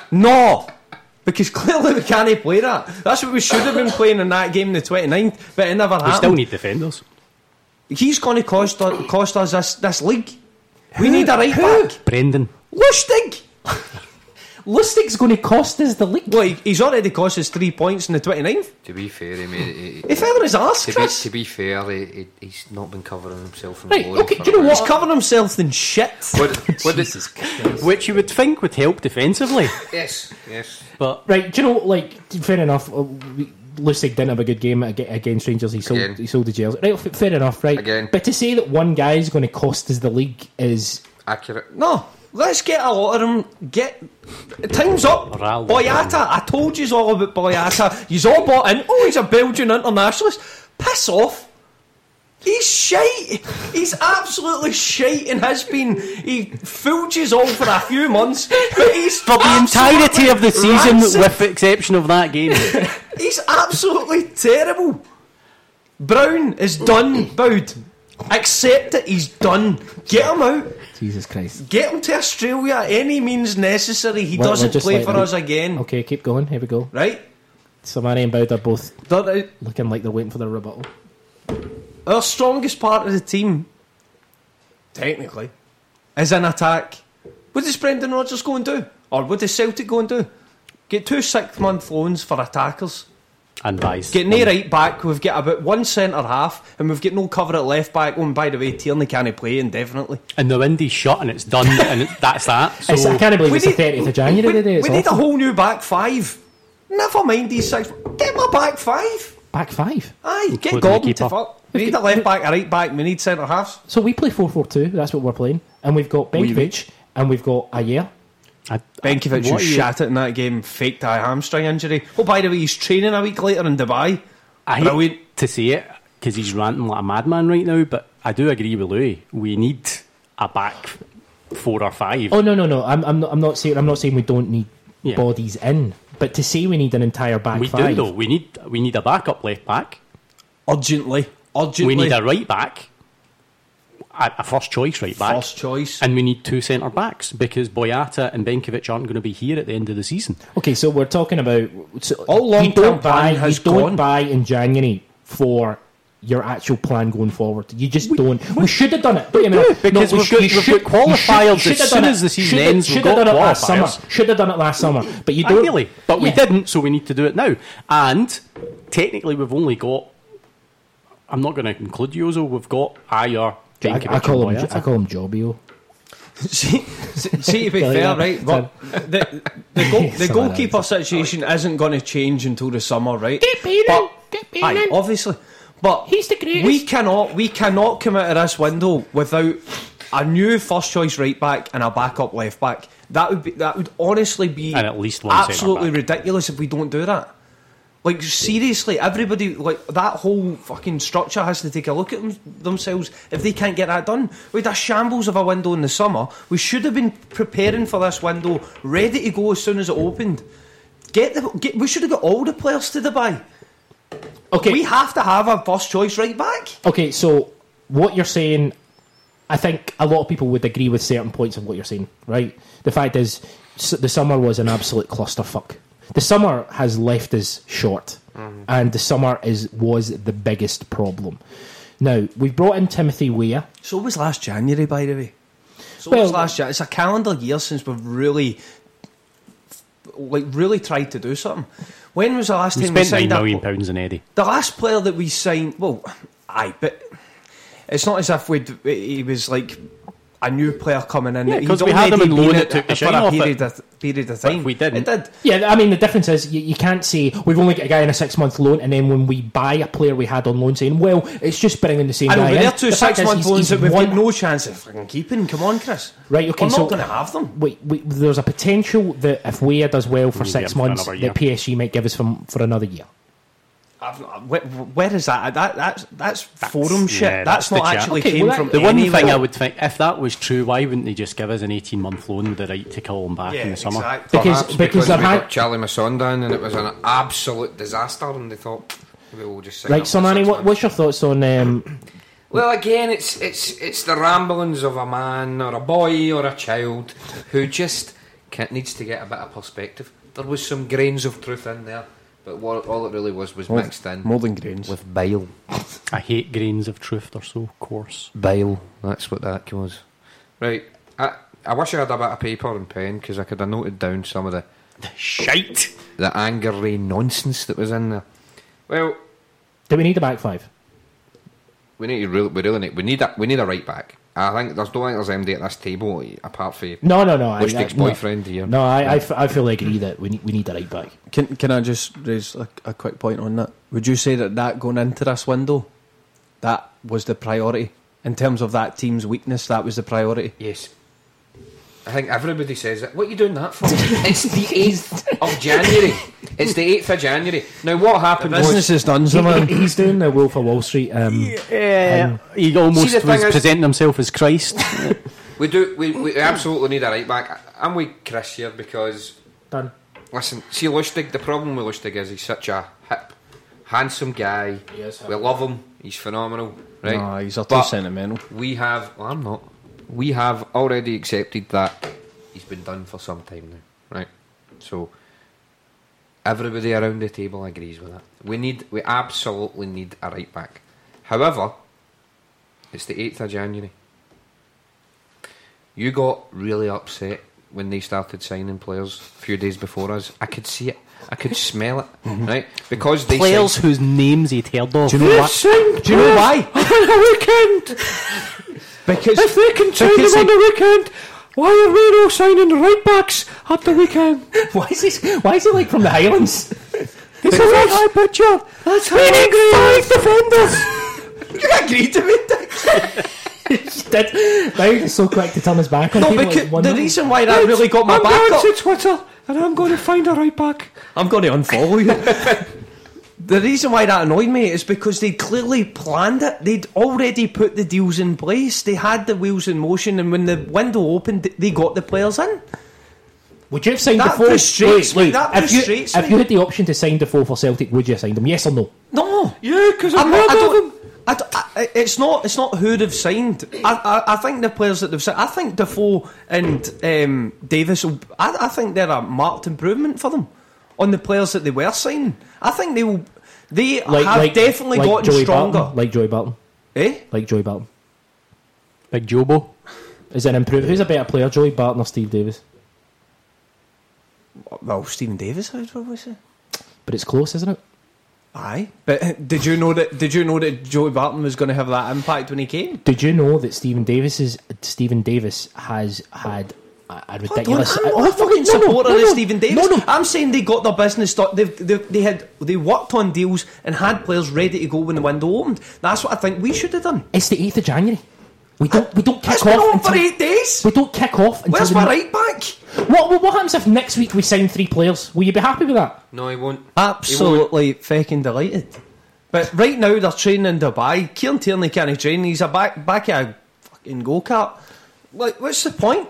no, because clearly we can't play that. That's what we should have been playing in that game, the 29th, but it never happened. We still need defenders. He's going to cost cost us this, this league. We need a right back. Brendan. Lustig. Lustig's going to cost us the league. Well, he- he's already cost us three points in the 29th. To be fair, he made it. He fell on his arse, To be, to be fair, he, he, he's not been covering himself in Right, glory okay, do you know what? He's covering himself in shit. while. What, what did, Which you would think would help defensively. yes, yes. But Right, do you know, like, fair enough. uh, we- Lustig didn't have a good game against Rangers. He sold, Again. he sold the jersey. Right, fair enough, right? Again. But to say that one guy is going to cost us the league is Accurate. No, let's get a lot of them. Get time's up. Boyata, I told you all about Boyata. he's all bought in. Oh, he's a Belgian internationalist. Piss off. He's shite. He's absolutely shite and has been. He fooled you all for a few months, but he's for the entirety of the season, rancid. with the exception of that game, He's absolutely terrible. Brown is done, Boud. Accept it, he's done. Get him out. Jesus Christ. Get him to Australia any means necessary. He We're- we're doesn't just play like for us again. Okay, keep going. Here we go. Right? Sermanni and Boud are both That- looking like they're waiting for their rebuttal. Our strongest part of the team, technically, is an attack. What does Brendan Rodgers go and do? Or what does Celtic go and do? Get two six month loans for attackers. And Vice. Get no right back. We've got about one centre half, and we've got no cover at left back. Oh, and by the way, Tierney can't play indefinitely. and the window's shut and it's done, and it, that's that. So It's- I can't believe We it's the 30th of January we, today. It's we need a whole new back five. Never mind these six. Get my back five. back five. Aye, get Including the Gordon to fuck. We need a left back, a right back. We need centre halves. So we play 4 4 2. That's what we're playing. And we've got Oui, oui. Benkovic and we've got Ajer. I, Benkovic what was shat it in that game, faked a hamstring injury. Oh, by the way, he's training a week later in Dubai. I hate Brilliant. to say it because he's ranting like a madman right now, but I do agree with Louis. We need a back four or five. Oh no no no! I'm I'm not, I'm not saying I'm not saying we don't need Yeah. bodies in, but to say we need an entire back we five. do though. We need we need a backup left back. Urgently. Urgently. We need a right back, a, a first choice right back, first choice. and we need two centre backs because Boyata and Benkovic aren't going to be here at the end of the season. Okay, so we're talking about so All long-term buy plan has you don't buy in January for your actual plan going forward. You just don't. We, should have done it. Don't get me wrong. because we we've should- you we've should- got qualifiers should- should as soon as the season Should ends, Should have done it last summer. Should have done it last summer. But you don't. Ideally, but we didn't, so we need to do it now. And technically, we've only got. I'm not going to include Jozo. We've got Ajer, I, I call him. I call him Jobio. see, see, see, to be fair, that. right? But the, the, goal, the goalkeeper that's- situation isn't going to change until the summer, right? Get Beenan, But- get Beenan. Aye, obviously. But He's the greatest. we cannot we cannot come out of this window without a new first choice right back and a backup left back. That would be that would honestly be And at least one absolutely ridiculous if we don't do that. Like seriously, everybody like that whole fucking structure has to take a look at them, themselves if they can't get that done. We had a shambles of a window in the summer. We should have been preparing for this window, ready to go as soon as it opened. Get the get, we should have got all the players to Dubai. Okay. We have to have a first choice right back. Okay, so what you're saying, I think a lot of people would agree with certain points of what you're saying, right? The fact is, the summer was an absolute clusterfuck. The summer has left us short, mm-hmm. and the summer is was the biggest problem. Now we've brought in Timothy Weah. So was last January, by the way. So Well- was last January. It's a calendar year since we've really, like, really tried to do something. When was the last We time we spent nine signed up? pounds in Eddie. The last player that we signed, well, aye, but it's not as if we he was like a new player coming in. Yeah, He'd 'cause we had him in been loan, it took the shine a off it. period of, period of But time. we didn't. It did. Yeah, I mean the difference is you, you can't say we've only got a guy on a six month loan, and then when we buy a player we had on loan, saying, "Well, it's just bringing the same I know, guy. They're two The six month loans that we've one- got no chance of fucking keeping. Come on, Chris. Right, okay, We're so not going to have them. Wait, wait, there's a potential that if Weah does well for We six get for months, another that year. PSG might give us for, for another year. Where, where is that? that that's that's forum shit. yeah, that's, that's not actually Okay, came well, from The one anywhere. thing I would think, if that was true, why wouldn't they just give us an 18 month loan with the right to call him back yeah, in the summer? exactly. Because- Perhaps because we I've had- Charly Musonda down and it was an absolute disaster, and they thought we will just Right, so Manny, what, what's your thoughts on? Um, Well, again, it's it's it's the ramblings of a man or a boy or a child who just needs to get a bit of perspective. There was some grains of truth in there, but what, all it really was was mixed in More than grains. with bile. I hate grains of truth, they're so coarse. Bile. That's what that was. Right. I I wish I had a bit of paper and pen because I could have noted down some of the the Shite! the anger nonsense that was in there. Well, do we need a back five? we need to really, we really need we need a we need a right back. I think there's don't think there's MD at this table apart from No, no, no. I- Lustig's I- no. boyfriend here. No, I, I, f- I fully agree that we need, we need a right back. Can can I just raise a, a quick point on that? Would you say that that going into this window, that was the priority in terms of that team's weakness? That was the priority. Yes. I think everybody says it. What are you doing that for? it's the 8th of January. It's the 8th of January. Now, what happened Business was... is done, He, someone. he- he's doing the Wolf of Wall Street. Um, Yeah, he almost was thing is- presenting himself as Christ. We do. We, we absolutely need a right back. I'm with Chris here because, done. listen, see Lustig, the problem with Lustig is he's such a hip, handsome guy. He. We love him. He's phenomenal. Right? Nah, he's a too But sentimental. We have... Well, I'm not. We have already accepted that he's been done for some time now. Right? So... Everybody around the table agrees with that. We need, we absolutely need a right back. However, it's the eighth of January. You got really upset when they started signing players a few days before us. I could see it. I could smell it. Mm-hmm. Right? Because they Players signed, whose names he'd heard of. Do you know what? Do you know why? on the weekend. Because If they can sign because them on the weekend, why are we not signing the right backs at the weekend? Why is he? Why is he like from the Highlands? It's a red eye picture. That's how five defenders. you agreed to it. Did Now he's so quick to turn his back on No, people. because like, the reason why that really got my I'm back going up. to Twitter and I'm going to find a right back. I'm going to unfollow you. The reason why that annoyed me is because they clearly planned it. They'd already put the deals in place. They had the wheels in motion, and when the window opened, they got the players in. Would you have signed That Defoe? frustrates me, that if you, frustrates if you had the option to sign Defoe for Celtic, would you have signed him? Yes or no? No, Yeah, because I'm I'm not, I of don't. him. I don't- I- it's not. It's not who they've signed. I, I, I think the players that they've signed. I think Defoe and um, Davis. Will, I, I think they're a marked improvement for them on the players that they were signing. I think they will. They have definitely like gotten Joey stronger. Barton, like Joey Barton, eh? like Joey Barton. Big Jobo. Is it an improve? Who's a better player, Joey Barton or Steve Davis? Well, Steven Davis, I'd probably say. But it's close, isn't it? Aye, but uh, did you know that? Did you know that Joey Barton was going to have that impact when he came? Did you know that Steven Davis's Steven Davis has had a, a ridiculous? I'm Oh, not a fucking no, no, supporter no, of no. Steven Davis. No, no. I'm saying they got their business done. They've, they've, they had they worked on deals and had players ready to go when the window opened. That's what I think we should have done. It's the eighth of January. We don't. We don't kick It's been off on for eight days. We don't kick off until. Where's my ne- right back? What, what what happens if next week we sign three players? Will you be happy with that? No, I won't. Absolutely fucking delighted. But right now they're training in Dubai. Kieran Tierney can't train. He's a back back at a fucking go kart. Like, what's the point?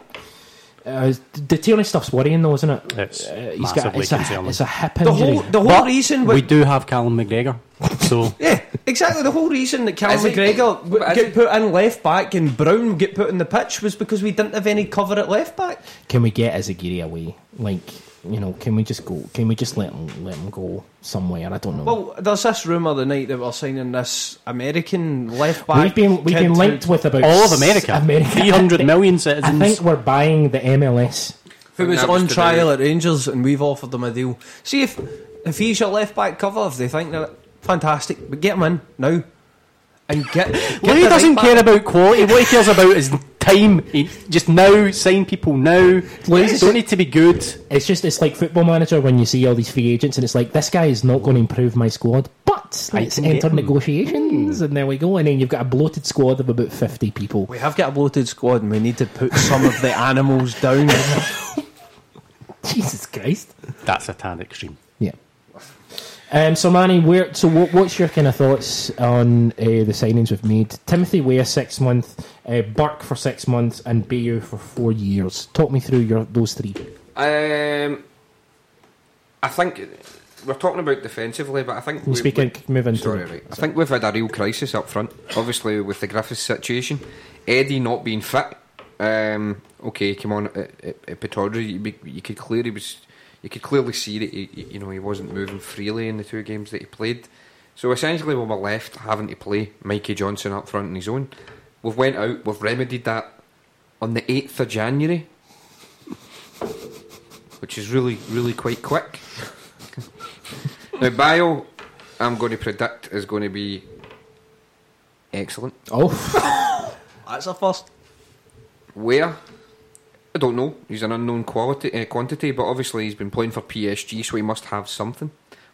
Uh, the Tierney stuff's worrying though, isn't it? It's Uh, he's got massively it's a, concerning. it's a hip The whole the whole But reason we we do have Callum McGregor, so Yeah, exactly. The whole reason that Callum Is? McGregor w- But is get put in left back and Brown get put in the pitch was because we didn't have any cover at left back. Can we get Izaguirre away? Like, you know, can we just go? Can we just let him let him go somewhere? I don't know. Well, there's this rumour the night that we're signing this American left back. we've been we've been linked with about all of America, America. three hundred million I citizens. think we're buying the MLS. who was was on trial at Rangers, and we've offered them a deal. See if if he's your left back cover, if they think that fantastic, but get him in now. And get, get Louis the doesn't right care about quality. What he cares about is time. He, just now, sign people now. Louis- don't need to be good. It's just it's like football manager when you see all these free agents and it's like this guy is not going to improve my squad, but let's enter him. negotiations and there we go. And then you've got a bloated squad of about fifty people. We have got a bloated squad, and we need to put some of the animals down. Jesus Christ. That's a tad extreme. Yeah. Um, so Manny, where? So what, what's your kind of thoughts on uh, the signings we've made? Timothy Weah six months, uh, Burke for six months, and Bayo for four years. Talk me through your those three. Um, I think we're talking about defensively, but I think we- speak in, move into Sorry, right. I think we've had a real crisis up front. Obviously, with the Griffiths situation, Eddie not being fit. Um, okay, come on, at, at, at you, you could clearly was, you could clearly see that he, you know he wasn't moving freely in the two games that he played. So essentially, we were left having to play Mikey Johnston up front on his own. We've went out, we've remedied that on the eighth of January, which is really, really quite quick. now, Bayo, I'm going to predict is going to be excellent. Oh, That's a first. Where? I don't know. He's an unknown quality uh, quantity, but obviously he's been playing for PSG, so he must have something.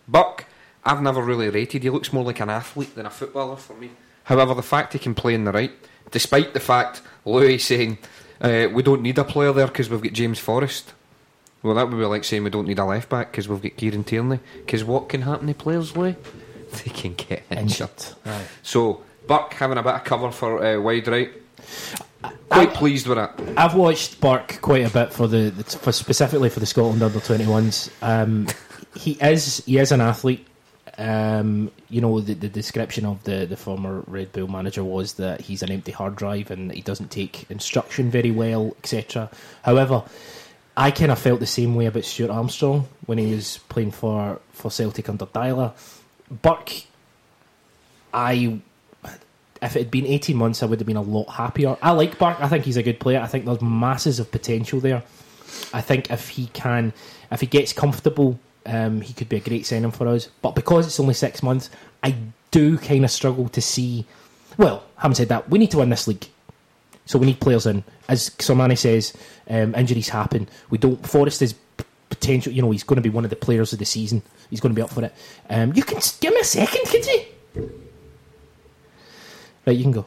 Burke, I've never really rated. He looks more like an athlete than a footballer for me. However, the fact he can play in the right, despite the fact Louis saying uh, we don't need a player there because we've got James Forrest. Well, that would be like saying we don't need a left back because we've got Kieran Tierney. Because what can happen to players, Louis? They can get injured. injured. So Burke having a bit of cover for uh, wide right. Quite pleased with it. I've watched Burke quite a bit for the, the for specifically for the Scotland under twenty ones. Um, he is he is an athlete. Um, you know the, the description of the, the former Red Bull manager was that he's an empty hard drive and he doesn't take instruction very well, etc. However, I kind of felt the same way about Stuart Armstrong when he was playing for, for Celtic under Deila. Burke, I if it had been 18 months, I would have been a lot happier. I like Burke. I think he's a good player. I think there's masses of potential there. I think if he can, if he gets comfortable, um, he could be a great signing for us. But because it's only six months, I do kind of struggle to see. Well, having said that, we need to win this league. So we need players in. As Sermanni says, um, injuries happen. We don't. Forrest is potential. You know, he's going to be one of the players of the season. He's going to be up for it. Um, you can give me a second, could you? Right, you can go.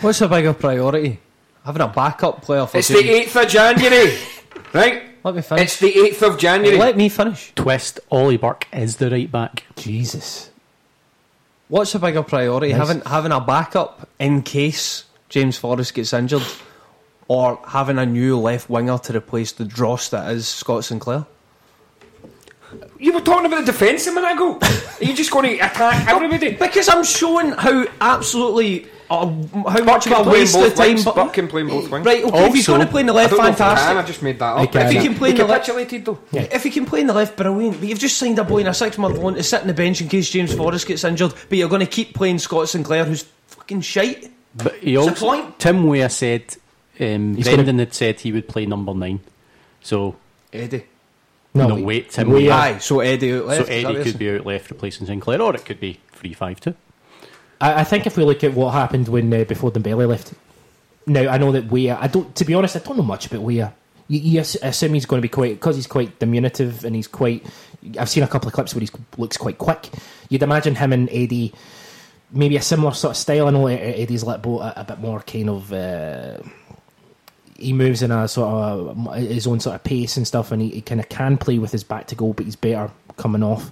What's the bigger priority? Having a backup player for It's the James- 8th of January, right? Let me finish. It's the 8th of January. Let me finish. Twist, Ollie Burke is the right back. Jesus. What's the bigger priority? Nice. Having having a backup in case James Forrest gets injured, or having a new left winger to replace the dross that is Scott Sinclair? You were talking about the defence a minute ago. Are you just going to attack everybody? Because I'm showing how absolutely uh, how much of a can waste of time. wings. But Burke can play in both wings. right, okay, if he's going to play in the left, don't know if he can, I fantastic. just made that He up. can. If If he can play in the left, though. Yeah. if he can play in the left, brilliant. But you've just signed a boy in a six month loan to sit on the bench in case James Forrest gets injured. But you're going to keep playing Scott Sinclair, who's fucking shite. But he What's also, the point? Tim Weah said, um, He's Brendan had said he would play number nine. So, Eddie. No, we- wait, Tim we Weah. Aye, so Eddie out left. So Eddie could be out left replacing Sinclair, or it could be three five two. I, I think if we look at what happened when uh, before Dembele left, now I know that Weah. I don't. To be honest, I don't know much about Weah. You, you ass- assume he's going to be quite because he's quite diminutive and he's quite. I've seen a couple of clips where he looks quite quick. You'd imagine him and Eddie, maybe a similar sort of style. I know Eddie's let boat a, a bit more kind of. Uh, he moves in a sort of his own sort of pace and stuff, and he, he kind of can play with his back to goal, but he's better coming off.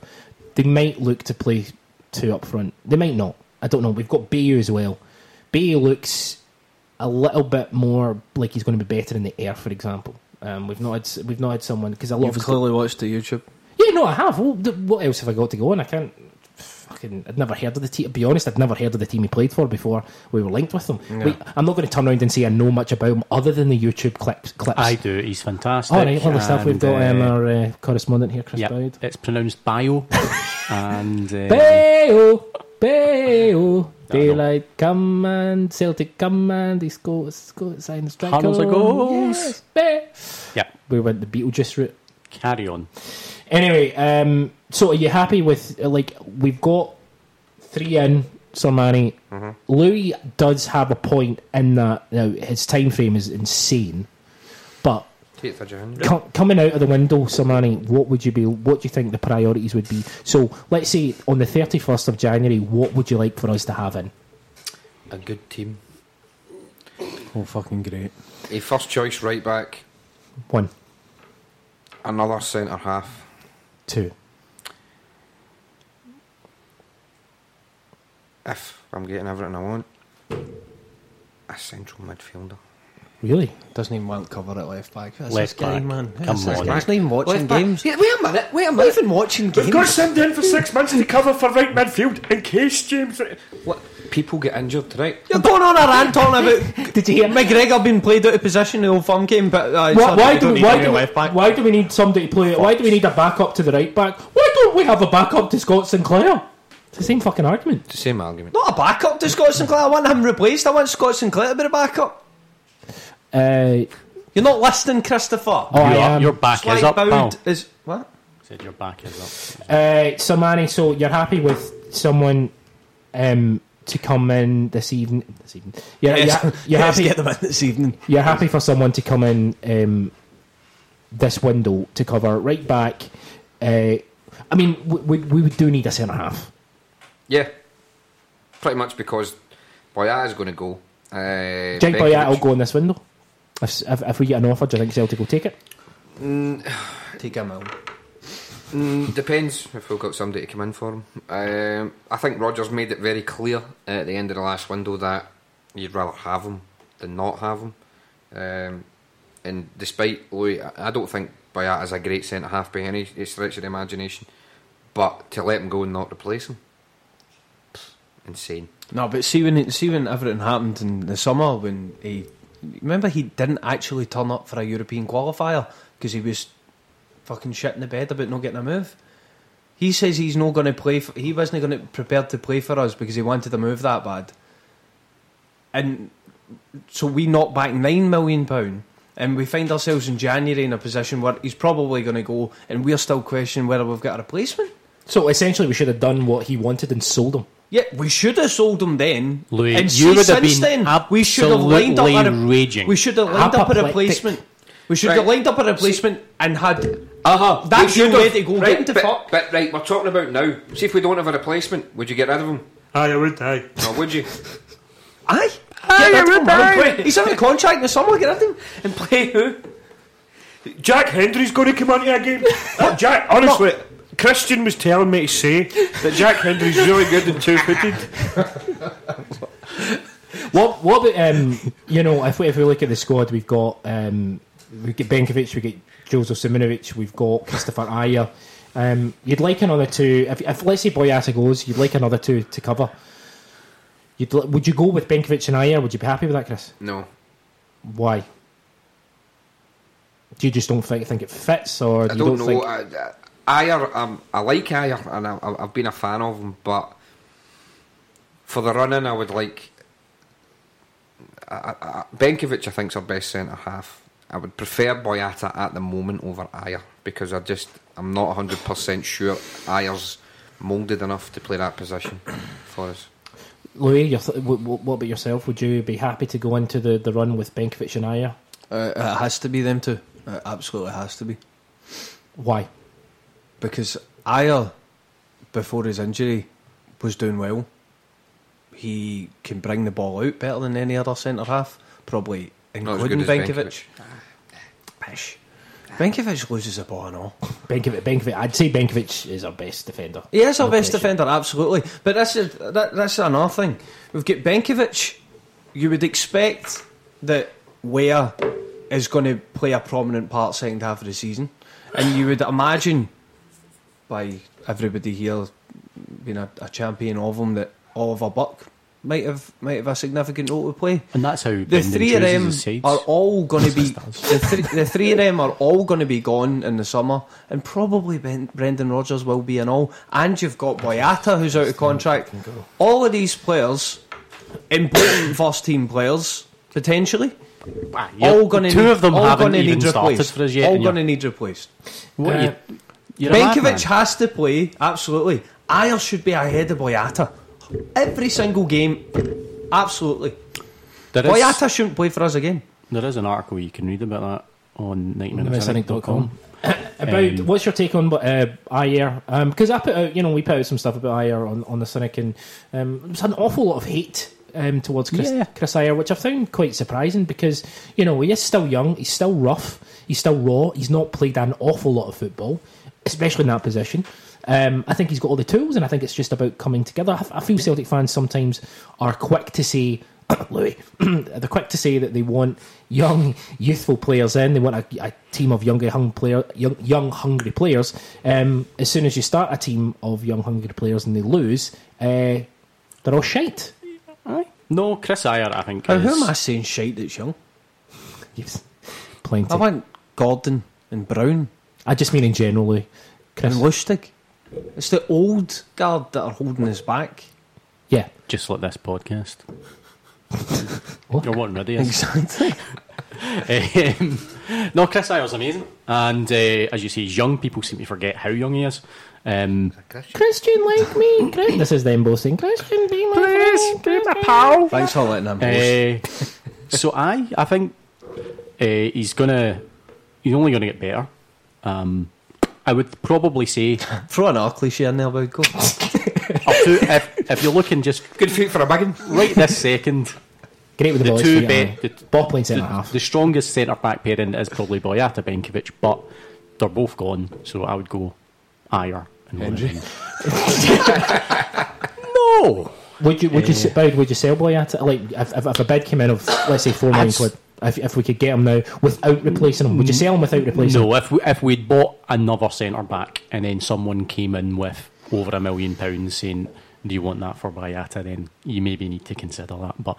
They might look to play two up front. They might not. I don't know. We've got Bayo as well. Bayo looks a little bit more like he's going to be better in the air, for example. Um, we've not had we've not had someone because a lot You've of clearly watched the YouTube. yeah, no, I have. Well, what else have I got to go on? I can't. Fucking, I'd never heard of the team. To be honest, I'd never heard of the team he played for before we were linked with them. Wait, I'm not going to turn around and say I know much about him other than the YouTube clips. clips. I do. He's fantastic. All right, lovely stuff. We've and, got um, uh, our uh, correspondent here, Chris Yep, Boyd. it's pronounced bio. and uh, Bayo, Bayo, I don't know. daylight come and Celtic come and they score, score sign the strike. Hundreds of goals. Yes, yeah, We went the Beetlejuice route. carry on. Anyway, um, so are you happy with like we've got three in Sermanni? Louis does have a point in that now his time frame is insane, but 8th of January. com- coming out of the window, Sermanni, what would you be? What do you think the priorities would be? So let's say on the thirty first of January, what would you like for us to have in? A good team. Oh, fucking great. A first choice right back. One, Another centre half. Two, If I'm getting everything I want. A central midfielder. really? Doesn't even want to cover at left back. Who's Left this guy, back. man? Come this on. guy? He's not even watching games. Yeah, wait a minute. Wait a Not minute. even watching games. We've got Sim in for six months to cover for right midfield in case James. What? People get injured, right? You're going on a rant talking about Did you hear me? McGregor being played out of position in the old firm game, but uh, Why, why do we, why do we, left back? why do we need somebody to play? it? Why do we need a backup to the right back? Why don't we have a backup to Scott Sinclair? It's the same fucking argument. It's the same argument. Not a backup to Scott Sinclair. I want him replaced. I want Scott Sinclair to be the backup. Uh, You're not listening, Christopher. oh, I your, am. your back is Slight up, pal. bound is what? Said your back is up. Uh, so Manny, so you're happy with someone um, to come in this evening? This evening, yeah, Yes. you're, you're Yes, happy. get them in this evening. You're happy for someone to come in um, this window to cover right back. Uh, I mean, we, we, we do need a centre half. Yeah. Pretty much because Boyat is going to go. Uh, Jake Boyat will go in this window. If, if, if we get an offer, do you think Celtic will take it? Take him out. Mm, depends if we've got somebody to come in for him. Um, I think Rodgers made it very clear at the end of the last window that you'd rather have him than not have him. Um, and despite Louis, I don't think Bayat is a great centre half by any stretch of the imagination. But to let him go and not replace him, insane. No, but see when see when everything happened in the summer when he remember he didn't actually turn up for a European qualifier because he was fucking shit in the bed about not getting a move. He says he's not going to play. For, he wasn't going to prepared to play for us because he wanted a move that bad. And so we knock back nine million pound, and we find ourselves in January in a position where he's probably going to go, and we're still questioning whether we've got a replacement. So essentially, we should have done what he wanted and sold him. Yeah, we should have sold him then. Louis, and you see, would have since been then, we should have lined up a absolutely raging. We should have lined up a replacement. We should Right. have lined up a replacement and had Uh huh. That's your way to go. Right, Get into but, fuck. but right, we're talking about now. See if we don't have a replacement, would you get rid of him? Aye, I would, aye. Or would you? Aye. Aye, Get rid I would, aye. He's on a contract in the summer. Get rid of him and play who? Jack Hendry's going to come onto a game. What, Jack, honestly, Christian was telling me to say that Jack Hendry's really good and two-footed. What what about um, you know if we, if we look at the squad we've got um, we get Benkovic we get Joseph Simunovic we've got Christopher Ajer um, you'd like another two if, if let's say Boyata goes you'd like another two to cover you'd, would you go with Benkovic and Ajer would you be happy with that Chris No. why do you just don't think, think it fits or do I don't don't know. think I, I, Ajer, um, I like Ajer, and I, I've been a fan of him, but for the running, I would like. I, I, I- Benkovic, I think, is our best centre half. I would prefer Boyata at the moment over Ajer because I just I'm not hundred percent sure Ajer's moulded enough to play that position for us. Louis your th- what, what about yourself would you be happy to go into the, the run with Benkovic and Ajer Uh, it has to be them two. It absolutely has to be. why Because Ayer, before his injury, was doing well. He can bring the ball out better than any other centre half, probably Not as including good as Benkovic. Pish. Benkovic loses the ball and all. Benkovic, Benkovic I'd say Benkovic is our best defender He is our No best question. defender, absolutely. But that's a, that, that's another thing. We've got Benkovic. You would expect that Weah is going to play a prominent part second half of the season, and you would imagine by everybody here being a, a champion of him that Oliver Burke might have might have a significant role to play. And that's how The Brendan three of them his are all going to be the, three, the three of them are all going to be gone in the summer, and probably ben, Brendan Rodgers will be and all. And you've got Boyata who's out of contract. All of these players, important first team players potentially, all going to two need, of them all haven't gonna even need started replaced. for us yet. all going to need replaced. what, Uh, you, you're a madman. Benkovic has to play absolutely. Ajer should be ahead of Boyata every single game. Absolutely, There is- Boyata shouldn't play for us again. There is an article you can read about that on 90minutescynic.com. Minutescynic.com. About Um, what's your take on uh, Ajer? Because I put out, you know, we put out some stuff about Ajer on, on the Cynic, and um, there's an awful lot of hate um, towards Chris, Yeah. Chris Ajer, which I found quite surprising because you know he is still young, he's still rough, he's still raw, he's not played an awful lot of football, especially in that position. Um, I think he's got all the tools, and I think it's just about coming together. I, I feel Celtic fans sometimes are quick to say, Louis, they're quick to say that they want young, youthful players in. They want a, a team of young, hung player, young, young hungry players. Um, as soon as you start a team of young, hungry players and they lose, uh, they're all shite. Aye. No, Chris Ajer, I think. Now, is, who am I saying shite that's young? Yes, plenty. I want Gordon and Brown I just mean in generally. Louis. Chris. and Lustig. It's the old guard that are holding us back. Yeah, Just like this podcast. What? You're wanting ready. is. Exactly. um, no, Chris Ajer's amazing. And uh, as you say, young people seem to forget how young he is. Um, Christian like me. Chris- this is them both saying, Christian, be my friend. be my pal. Thanks for letting him boast. uh, so I, I think uh, he's gonna, he's only gonna get better. Um, I would probably say Throw an another cliche in there about go. up if, if you're looking just Good feet for a biggin. right this second, Great with the, the ball. two feet, be- the, ball playing centre the, half. the strongest centre back pairing is probably Boyata Benkovic, but they're both gone, so I would go Ajer and one of Hendry. them. no, Would you would you sit Boyd, would you sell Boyata? Like if, if, if a bid came in of let's say four million quid, if, if we could get him now without replacing him, would you sell him without replacing him? no. If we, if we'd bought another centre back and then someone came in with over a million pounds saying, "Do you want that for Boyata?" Then you maybe need to consider that, but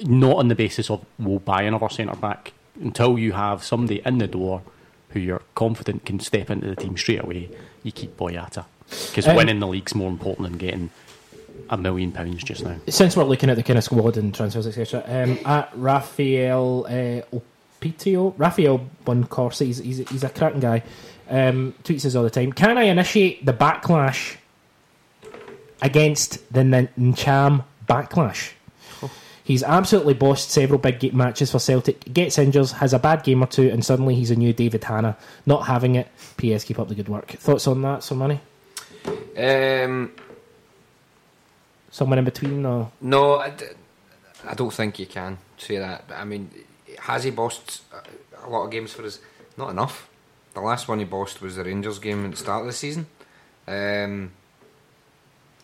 not on the basis of we'll buy another centre back until you have somebody in the door who you're confident can step into the team straight away. You keep Boyata because Um, winning the league's more important than getting a million pounds just now. Since we're looking at the kind of squad and transfers etc., um, at Raphael uh, Opitio, Raphael Boncorsi, he's, he's, he's a cracking guy. Um, tweets us all the time. Can I initiate the backlash against the N- Ntcham backlash? He's absolutely bossed several big ga- matches for Celtic. Gets injured, has a bad game or two, and suddenly he's a new David Hanna. Not having it. P.S. Keep up the good work. Thoughts on that, Sermanni? Um, Somewhere in between, or no, I, d- I don't think you can say that. But I mean, has he bossed a- lot of games for us? Not enough. The last one he bossed was the Rangers game at the start of the season. Um,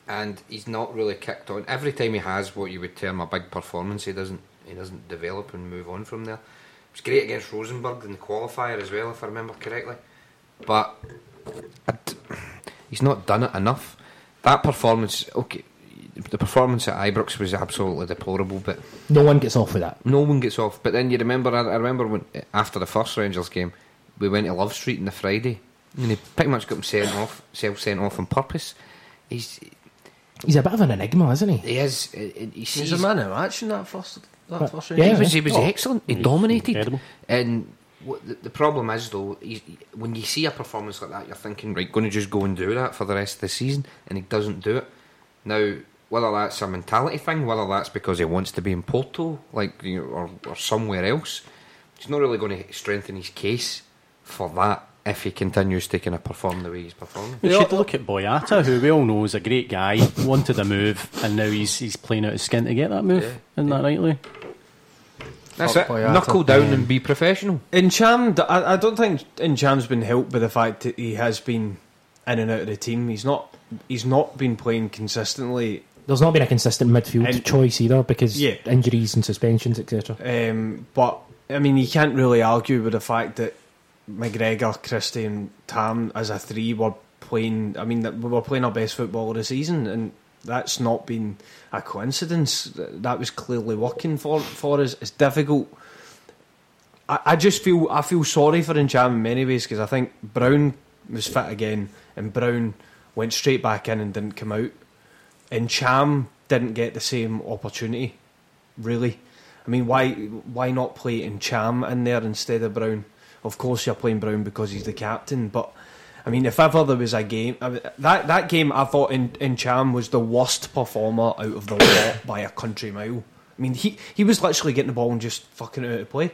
and he's not really kicked on. Every time he has what you would term a big performance, he doesn't he doesn't develop and move on from there. It was great against Rosenborg in the qualifier as well, if I remember correctly. But he's not done it enough. That performance, okay, the performance at Ibrox was absolutely deplorable, but no one gets off with that. no one gets off. But then you remember, I, I remember when after the first Rangers game, we went to Love Street on the Friday, and he pretty much got him sent off, self sent off on purpose. He's He's a bit of an enigma, isn't he? he is uh, uh, he, he He's a man of match in that first that But- first yeah. he was, he was Oh, excellent. He dominated. incredible. And what the, the problem is, though, when you see a performance like that, you're thinking, right, going to just go and do that for the rest of the season, and he doesn't do it. Now, whether that's a mentality thing, whether that's because he wants to be in Porto, like you know, or, or somewhere else, he's not really going to strengthen his case for that if he continues to kind of perform the way he's performing. We should look at Boyata, who we all know is a great guy, wanted a move, and now he's he's playing out his skin to get that move. Yeah. Isn't that right, Lee? That's Fuck it. Boyata. Knuckle down and be professional. Ntcham, I don't think Ntcham's been helped by the fact that he has been in and out of the team. He's not. He's not been playing consistently. There's not been a consistent midfield And- choice either because Yeah. injuries and suspensions, etc. Um, but I mean, you can't really argue with the fact that McGregor, Christie, and Tam as a three were playing. I mean, that we were playing our best football of the season, and that's not been a coincidence. That was clearly working for for us. It's difficult. I, I just feel I feel sorry for Ntcham in many ways because I think Brown was fit again, and Brown went straight back in and didn't come out. Ntcham didn't get the same opportunity, really. I mean, why why not play Ntcham in there instead of Brown? Of course, you're playing Brown because he's the captain, but I mean, if ever there was a game, I mean, that that game I thought in, Ntcham was the worst performer out of the lot by a country mile. I mean, he he was literally getting the ball and just fucking out of play.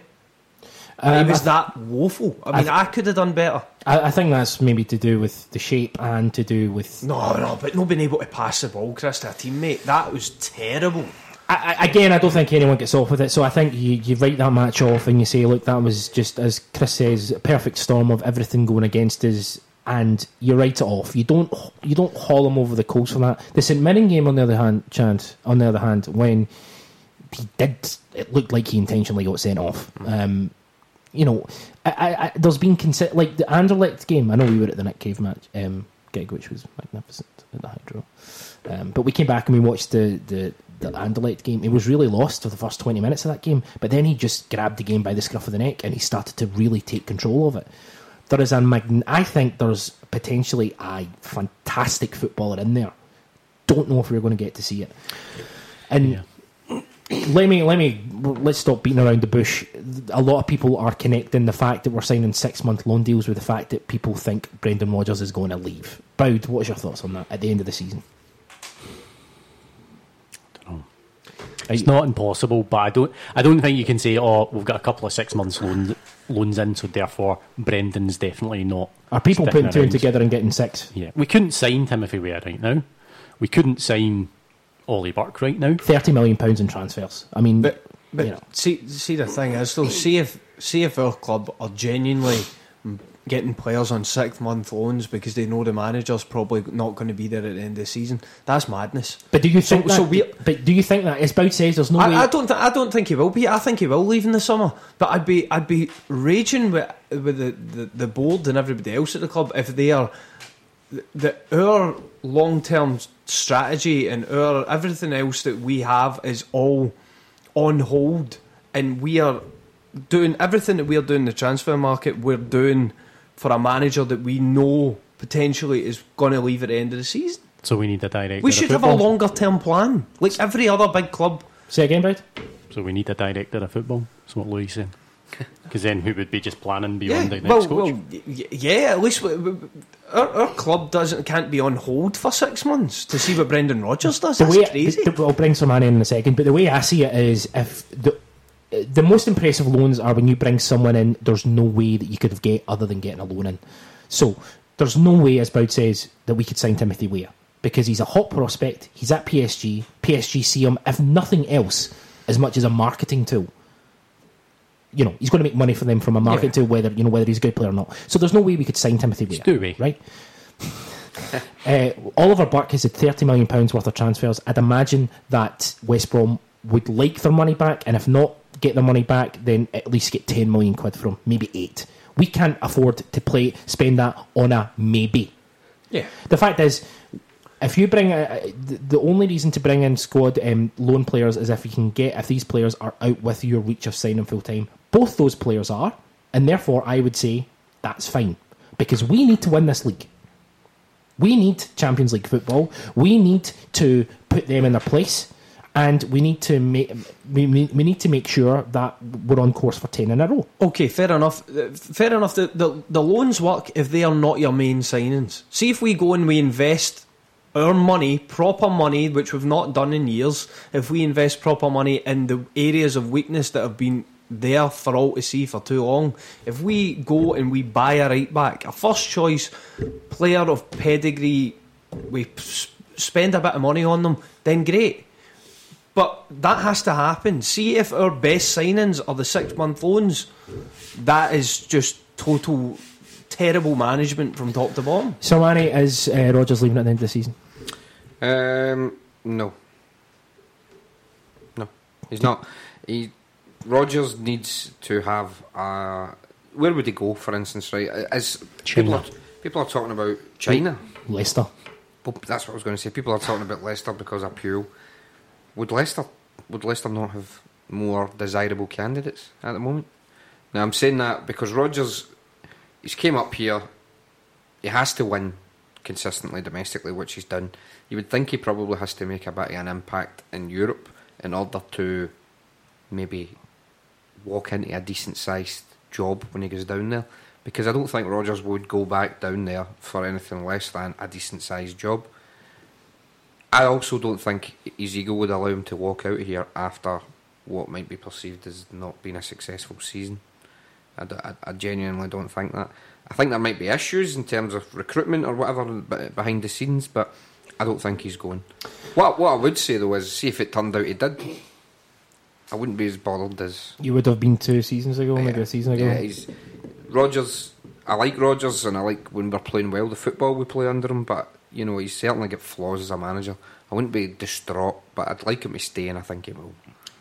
Um, it was I, that woeful. I mean, I, could have done better. I, I think that's maybe to do with the shape and to do with No, no, but not being able to pass the ball, Chris, to a teammate, that was terrible. I, I, again, I don't think anyone gets off with it. So I think you, you write that match off and you say, look, that was just, as Chris says, a perfect storm of everything going against us, and you write it off. You don't you don't haul him over the coals for that. The St Mirren game, on the other hand, Chant, on the other hand, when he did, it looked like he intentionally got sent off. Um, you know, I, I, there's been consi- like the Anderlecht game. I know we were at the Nick Cave match um, gig, which was magnificent at the Hydro. Um, but we came back and we watched the the the Anderlecht game. He was really lost for the first twenty minutes of that game, but then he just grabbed the game by the scruff of the neck and he started to really take control of it. There is a magn- I think there's potentially a fantastic footballer in there. Don't know if we're going to get to see it. And Yeah. Let me let me let's stop beating around the bush. A lot of people are connecting the fact that we're signing six month loan deals with the fact that people think Brendan Rodgers is going to leave. Boud, what's your thoughts on that at the end of the season? It's not impossible, but I don't. I don't think you can say, "Oh, we've got a couple of six months loans loans in, so therefore Brendan's definitely not." Are people putting two and together and getting six? Yeah, we couldn't sign Timothy Weah right now. We couldn't sign Ollie Burke right now. Thirty million pounds in transfers. I mean, But but you know. see see the thing is though, see if see if our club are genuinely getting players on six month loans because they know the manager's probably not going to be there at the end of the season. That's madness. but do you So- think that? so we- but do you think that? As Boud says, there's no way. I, I don't. Th- I don't think he will be. I think he will leave in the summer. But I'd be. I'd be raging with with the, the, the board and everybody else at the club if they are. The, our long term strategy and our everything else that we have is all on hold, and we are doing everything that we're doing in the transfer market. We're doing for a manager that we know potentially is going to leave at the end of the season. So we need a director. We should have a longer term plan, like every other big club. Say again, Boud. So we need a director of football. That's what Louis said. Because then who would be just planning beyond yeah, the next well, coach. well, y- y- yeah. At least we, we, our, our club doesn't can't be on hold for six months to see what Brendan Rodgers does. the That's way crazy. the- the- I'll bring Sermanni in in a second, but the way I see it is if the the most impressive loans are when you bring someone in, there's no way that you could have get other than getting a loan in. So there's no way, as Boud says, that we could sign Timothy Weah because he's a hot prospect. He's at PSG. PSG see him, if nothing else, as much as a marketing tool. You know, he's going to make money for them from a marketing to whether you know whether he's a good player or not. So there's no way we could sign Timothy Weah. do we? Right. Uh, Oliver Burke has had thirty million pounds worth of transfers. I'd imagine that West Brom would like their money back, and if not get their money back, then at least get ten million quid from maybe eight. We can't afford to play spend that on a maybe. yeah. The fact is, if you bring a, the, the only reason to bring in squad um, loan players is if you can get if these players are out with your reach of signing full time. Both those players are, and therefore I would say that's fine because we need to win this league. We need Champions League football. We need to put them in their place, and we need to make we, we need to make sure that we're on course for ten in a row. Okay, fair enough. Uh, Fair enough. The, the the loans work if they are not your main signings. See if we go and we invest our money, proper money, which we've not done in years. If we invest proper money in the areas of weakness that have been there for all to see for too long, if we go and we buy a right back, a first choice player of pedigree, we s- spend a bit of money on them, then great. But that has to happen. See if our best signings are the six month loans. That is just total terrible management from top to bottom. So, Manny, is uh, Rodgers leaving at the end of the season? Um, no. No, he's not. He Rodgers needs to have. Uh, where would he go, for instance? Right, as people are, people are talking about China. Leicester. Well, that's what I was going to say. People are talking about Leicester because of Puel. Would Leicester would Leicester not have more desirable candidates at the moment? Now I'm saying that because Rodgers, he's came up here. He has to win consistently domestically, which he's done. You would think he probably has to make a bit of an impact in Europe in order to maybe walk into a decent sized job when he goes down there. Because I don't think Rodgers would go back down there for anything less than a decent sized job. I also don't think his ego would allow him to walk out of here after what might be perceived as not being a successful season. I, I genuinely don't think that. I think there might be issues in terms of recruitment or whatever behind the scenes, but I don't think he's going. What what I would say though is, see if it turned out he did, I wouldn't be as bothered as You would have been two seasons ago, maybe a season ago. yeah, he's Rodgers. I like Rodgers, and I like when we're playing well the football we play under him. But you know, he's certainly got flaws as a manager. I wouldn't be distraught, but I'd like him to stay, and I think he will.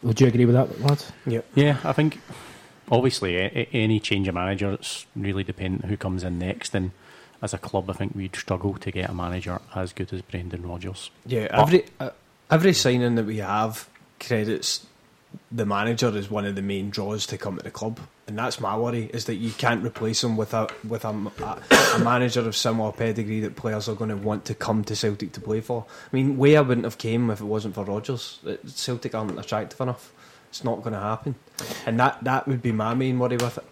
Would you agree with that, lads? Yeah, yeah. I think obviously a- a- any change of manager, it's really dependent who comes in next. And as a club, I think we'd struggle to get a manager as good as Brendan Rodgers. Yeah, every uh, every signing that we have credits the manager is one of the main draws to come to the club, and that's my worry is that you can't replace him with a with a, a, a manager of similar pedigree that players are going to want to come to Celtic to play for. I mean, Weah wouldn't have came if it wasn't for Rodgers. Celtic aren't attractive enough. It's not going to happen, and that that would be my main worry with it.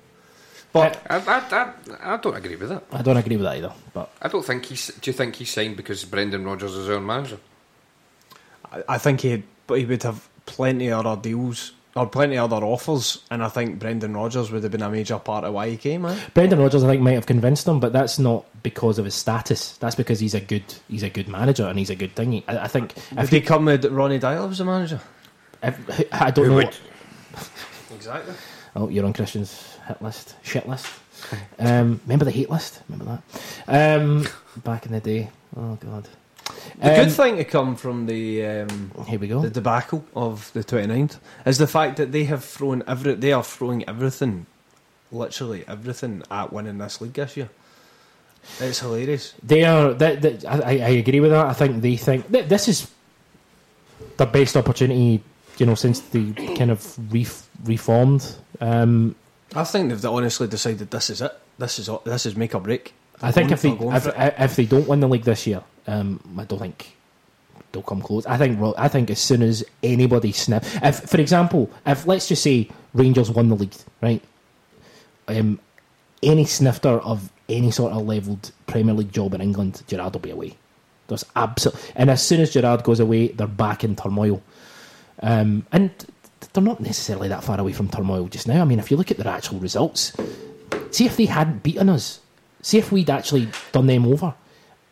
But I, I, I, I don't agree with that. I don't agree with that either. But I don't think he's. Do you think he signed because Brendan Rodgers is our manager? I, I think he but he would have plenty of other deals or plenty of other offers, and I think Brendan Rodgers would have been a major part of why he came. Eh? Brendan Rodgers, I think, might have convinced him, but that's not because of his status. That's because he's a good he's a good manager and he's a good thingy. I, I think If if he he, come with Ronny Deila as a manager, if, I don't Who know. would? exactly. Oh, you're on Christian's hit list, shit list. Um, remember the hate list? Remember that? Um, back in the day. Oh god. The Um, good thing to come from the um, Here we go. the debacle of the 29th is the fact that they have thrown every they are throwing everything, literally everything at winning this league this year. It's hilarious. They are. That, that, I, I agree with that. I think they think this is the best opportunity, you know, since the kind of re- reformed. Um, I think they've honestly decided this is it. This is this is make or break. I think if they going- they're going if, if they don't win the league this year, um, I don't think they'll come close. I think I think as soon as anybody sniff, if for example, if let's just say Rangers won the league, right? Um, any snifter of any sort of levelled Premier League job in England, Gerrard will be away. There's absolutely, and as soon as Gerrard goes away, they're back in turmoil. Um, and they're not necessarily that far away from turmoil just now. I mean, if you look at their actual results, see if they hadn't beaten us, see if we'd actually done them over,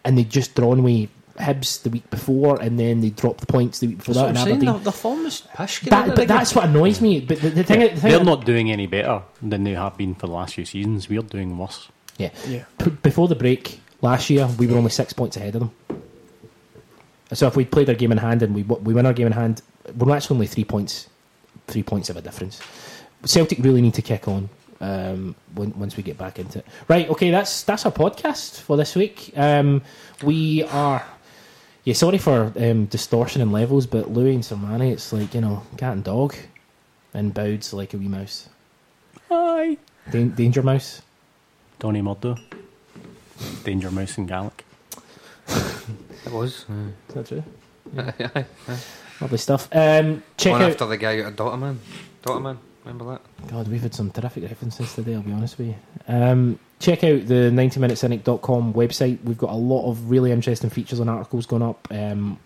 and they'd just drawn away Hibs the week before, and then they dropped the points the week before That's that what in I'm saying. Aberdeen. The, the form is pish. That, but that's what annoys me. But the, the thing, the thing They're not doing any better than they have been for the last few seasons. We're doing worse. Yeah. Yeah. P- before the break last year, we were only six points ahead of them. So if we'd played our game in hand and we w- we win our game in hand, we're actually only three points, three points of a difference. Celtic really need to kick on um, when, once we get back into it. Right. Okay. That's that's our podcast for this week. Um, we are. Yeah, sorry for um, distortion and levels, but Louis and Sermanni, it's like you know, cat and dog, and Boud's like a wee mouse. Hi. Dan- danger mouse. Donny Murdo. Danger Mouse and Gaelic. It was. Is that true? Aye. Lovely stuff. Um, check One out. after the guy out of Dotterman. Dotterman, remember that? God, we've had some terrific references today, I'll be honest with you. Um, check out the 90minutecynic.com website. We've got a lot of really interesting features and articles going up. Um,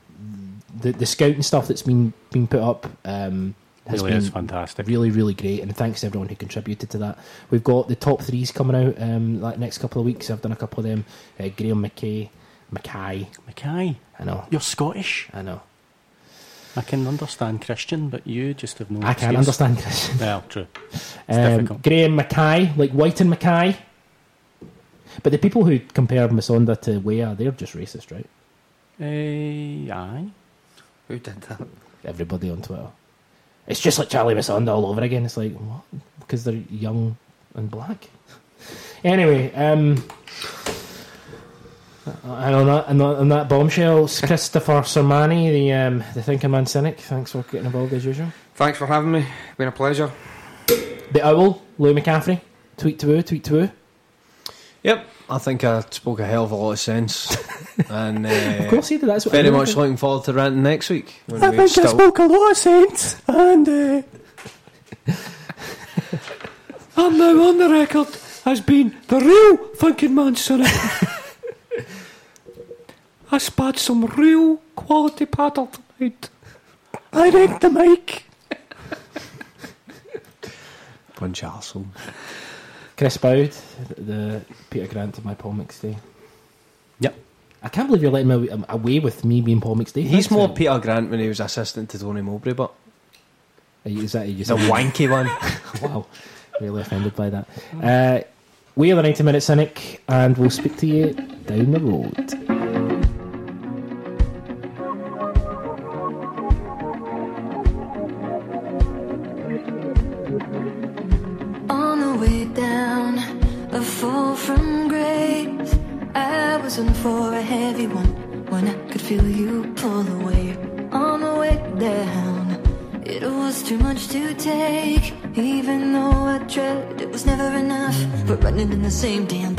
the, the scouting stuff that's been, been put up um, has Really been is fantastic. really, really great. And thanks to everyone who contributed to that. We've got the top threes coming out um, like next couple of weeks. I've done a couple of them. Uh, Graham McKay, Mackay. Mackay, I know, you're Scottish. I know. I can understand Christian, but you just have no I can't understand Christian. Well, true. It's Um, difficult. Graham Mackay, like White and Mackay. But the people who compare Musonda to Weah, they're just racist, right? Eh, aye. Who did that? Everybody on Twitter. It's just like Charly Musonda all over again. It's like, what? Because they're young and black. Anyway, um, and on that, and on on that bombshell, Christopher Sermanni, the um, the thinking man cynic. Thanks for getting involved as usual. Thanks for having me. Been a pleasure. The owl, Louis McCaffrey. Tweet to woo, tweet to woo. Yep. I think I spoke a hell of a lot of sense. and uh, Of course he did. That's what very everyone much did. looking forward to ranting next week. I we think I spoke a lot of sense, and uh, I'm now on the record as being the real thinking man, son. I spat some real quality paddle tonight. I read the mic. Bunch of arseholes. Chris Boud, the Peter Grant of my Paul McStay. Yep. I can't believe you're letting me away- away with me being Paul McStay. He's Thanks more for- Peter Grant when he was assistant to Tony Mowbray, but Are you- Is that you? the wanky one. wow, really offended by that. Uh, we are the 90 Minute Cynic, and we'll speak to you down the road. We're in the same damn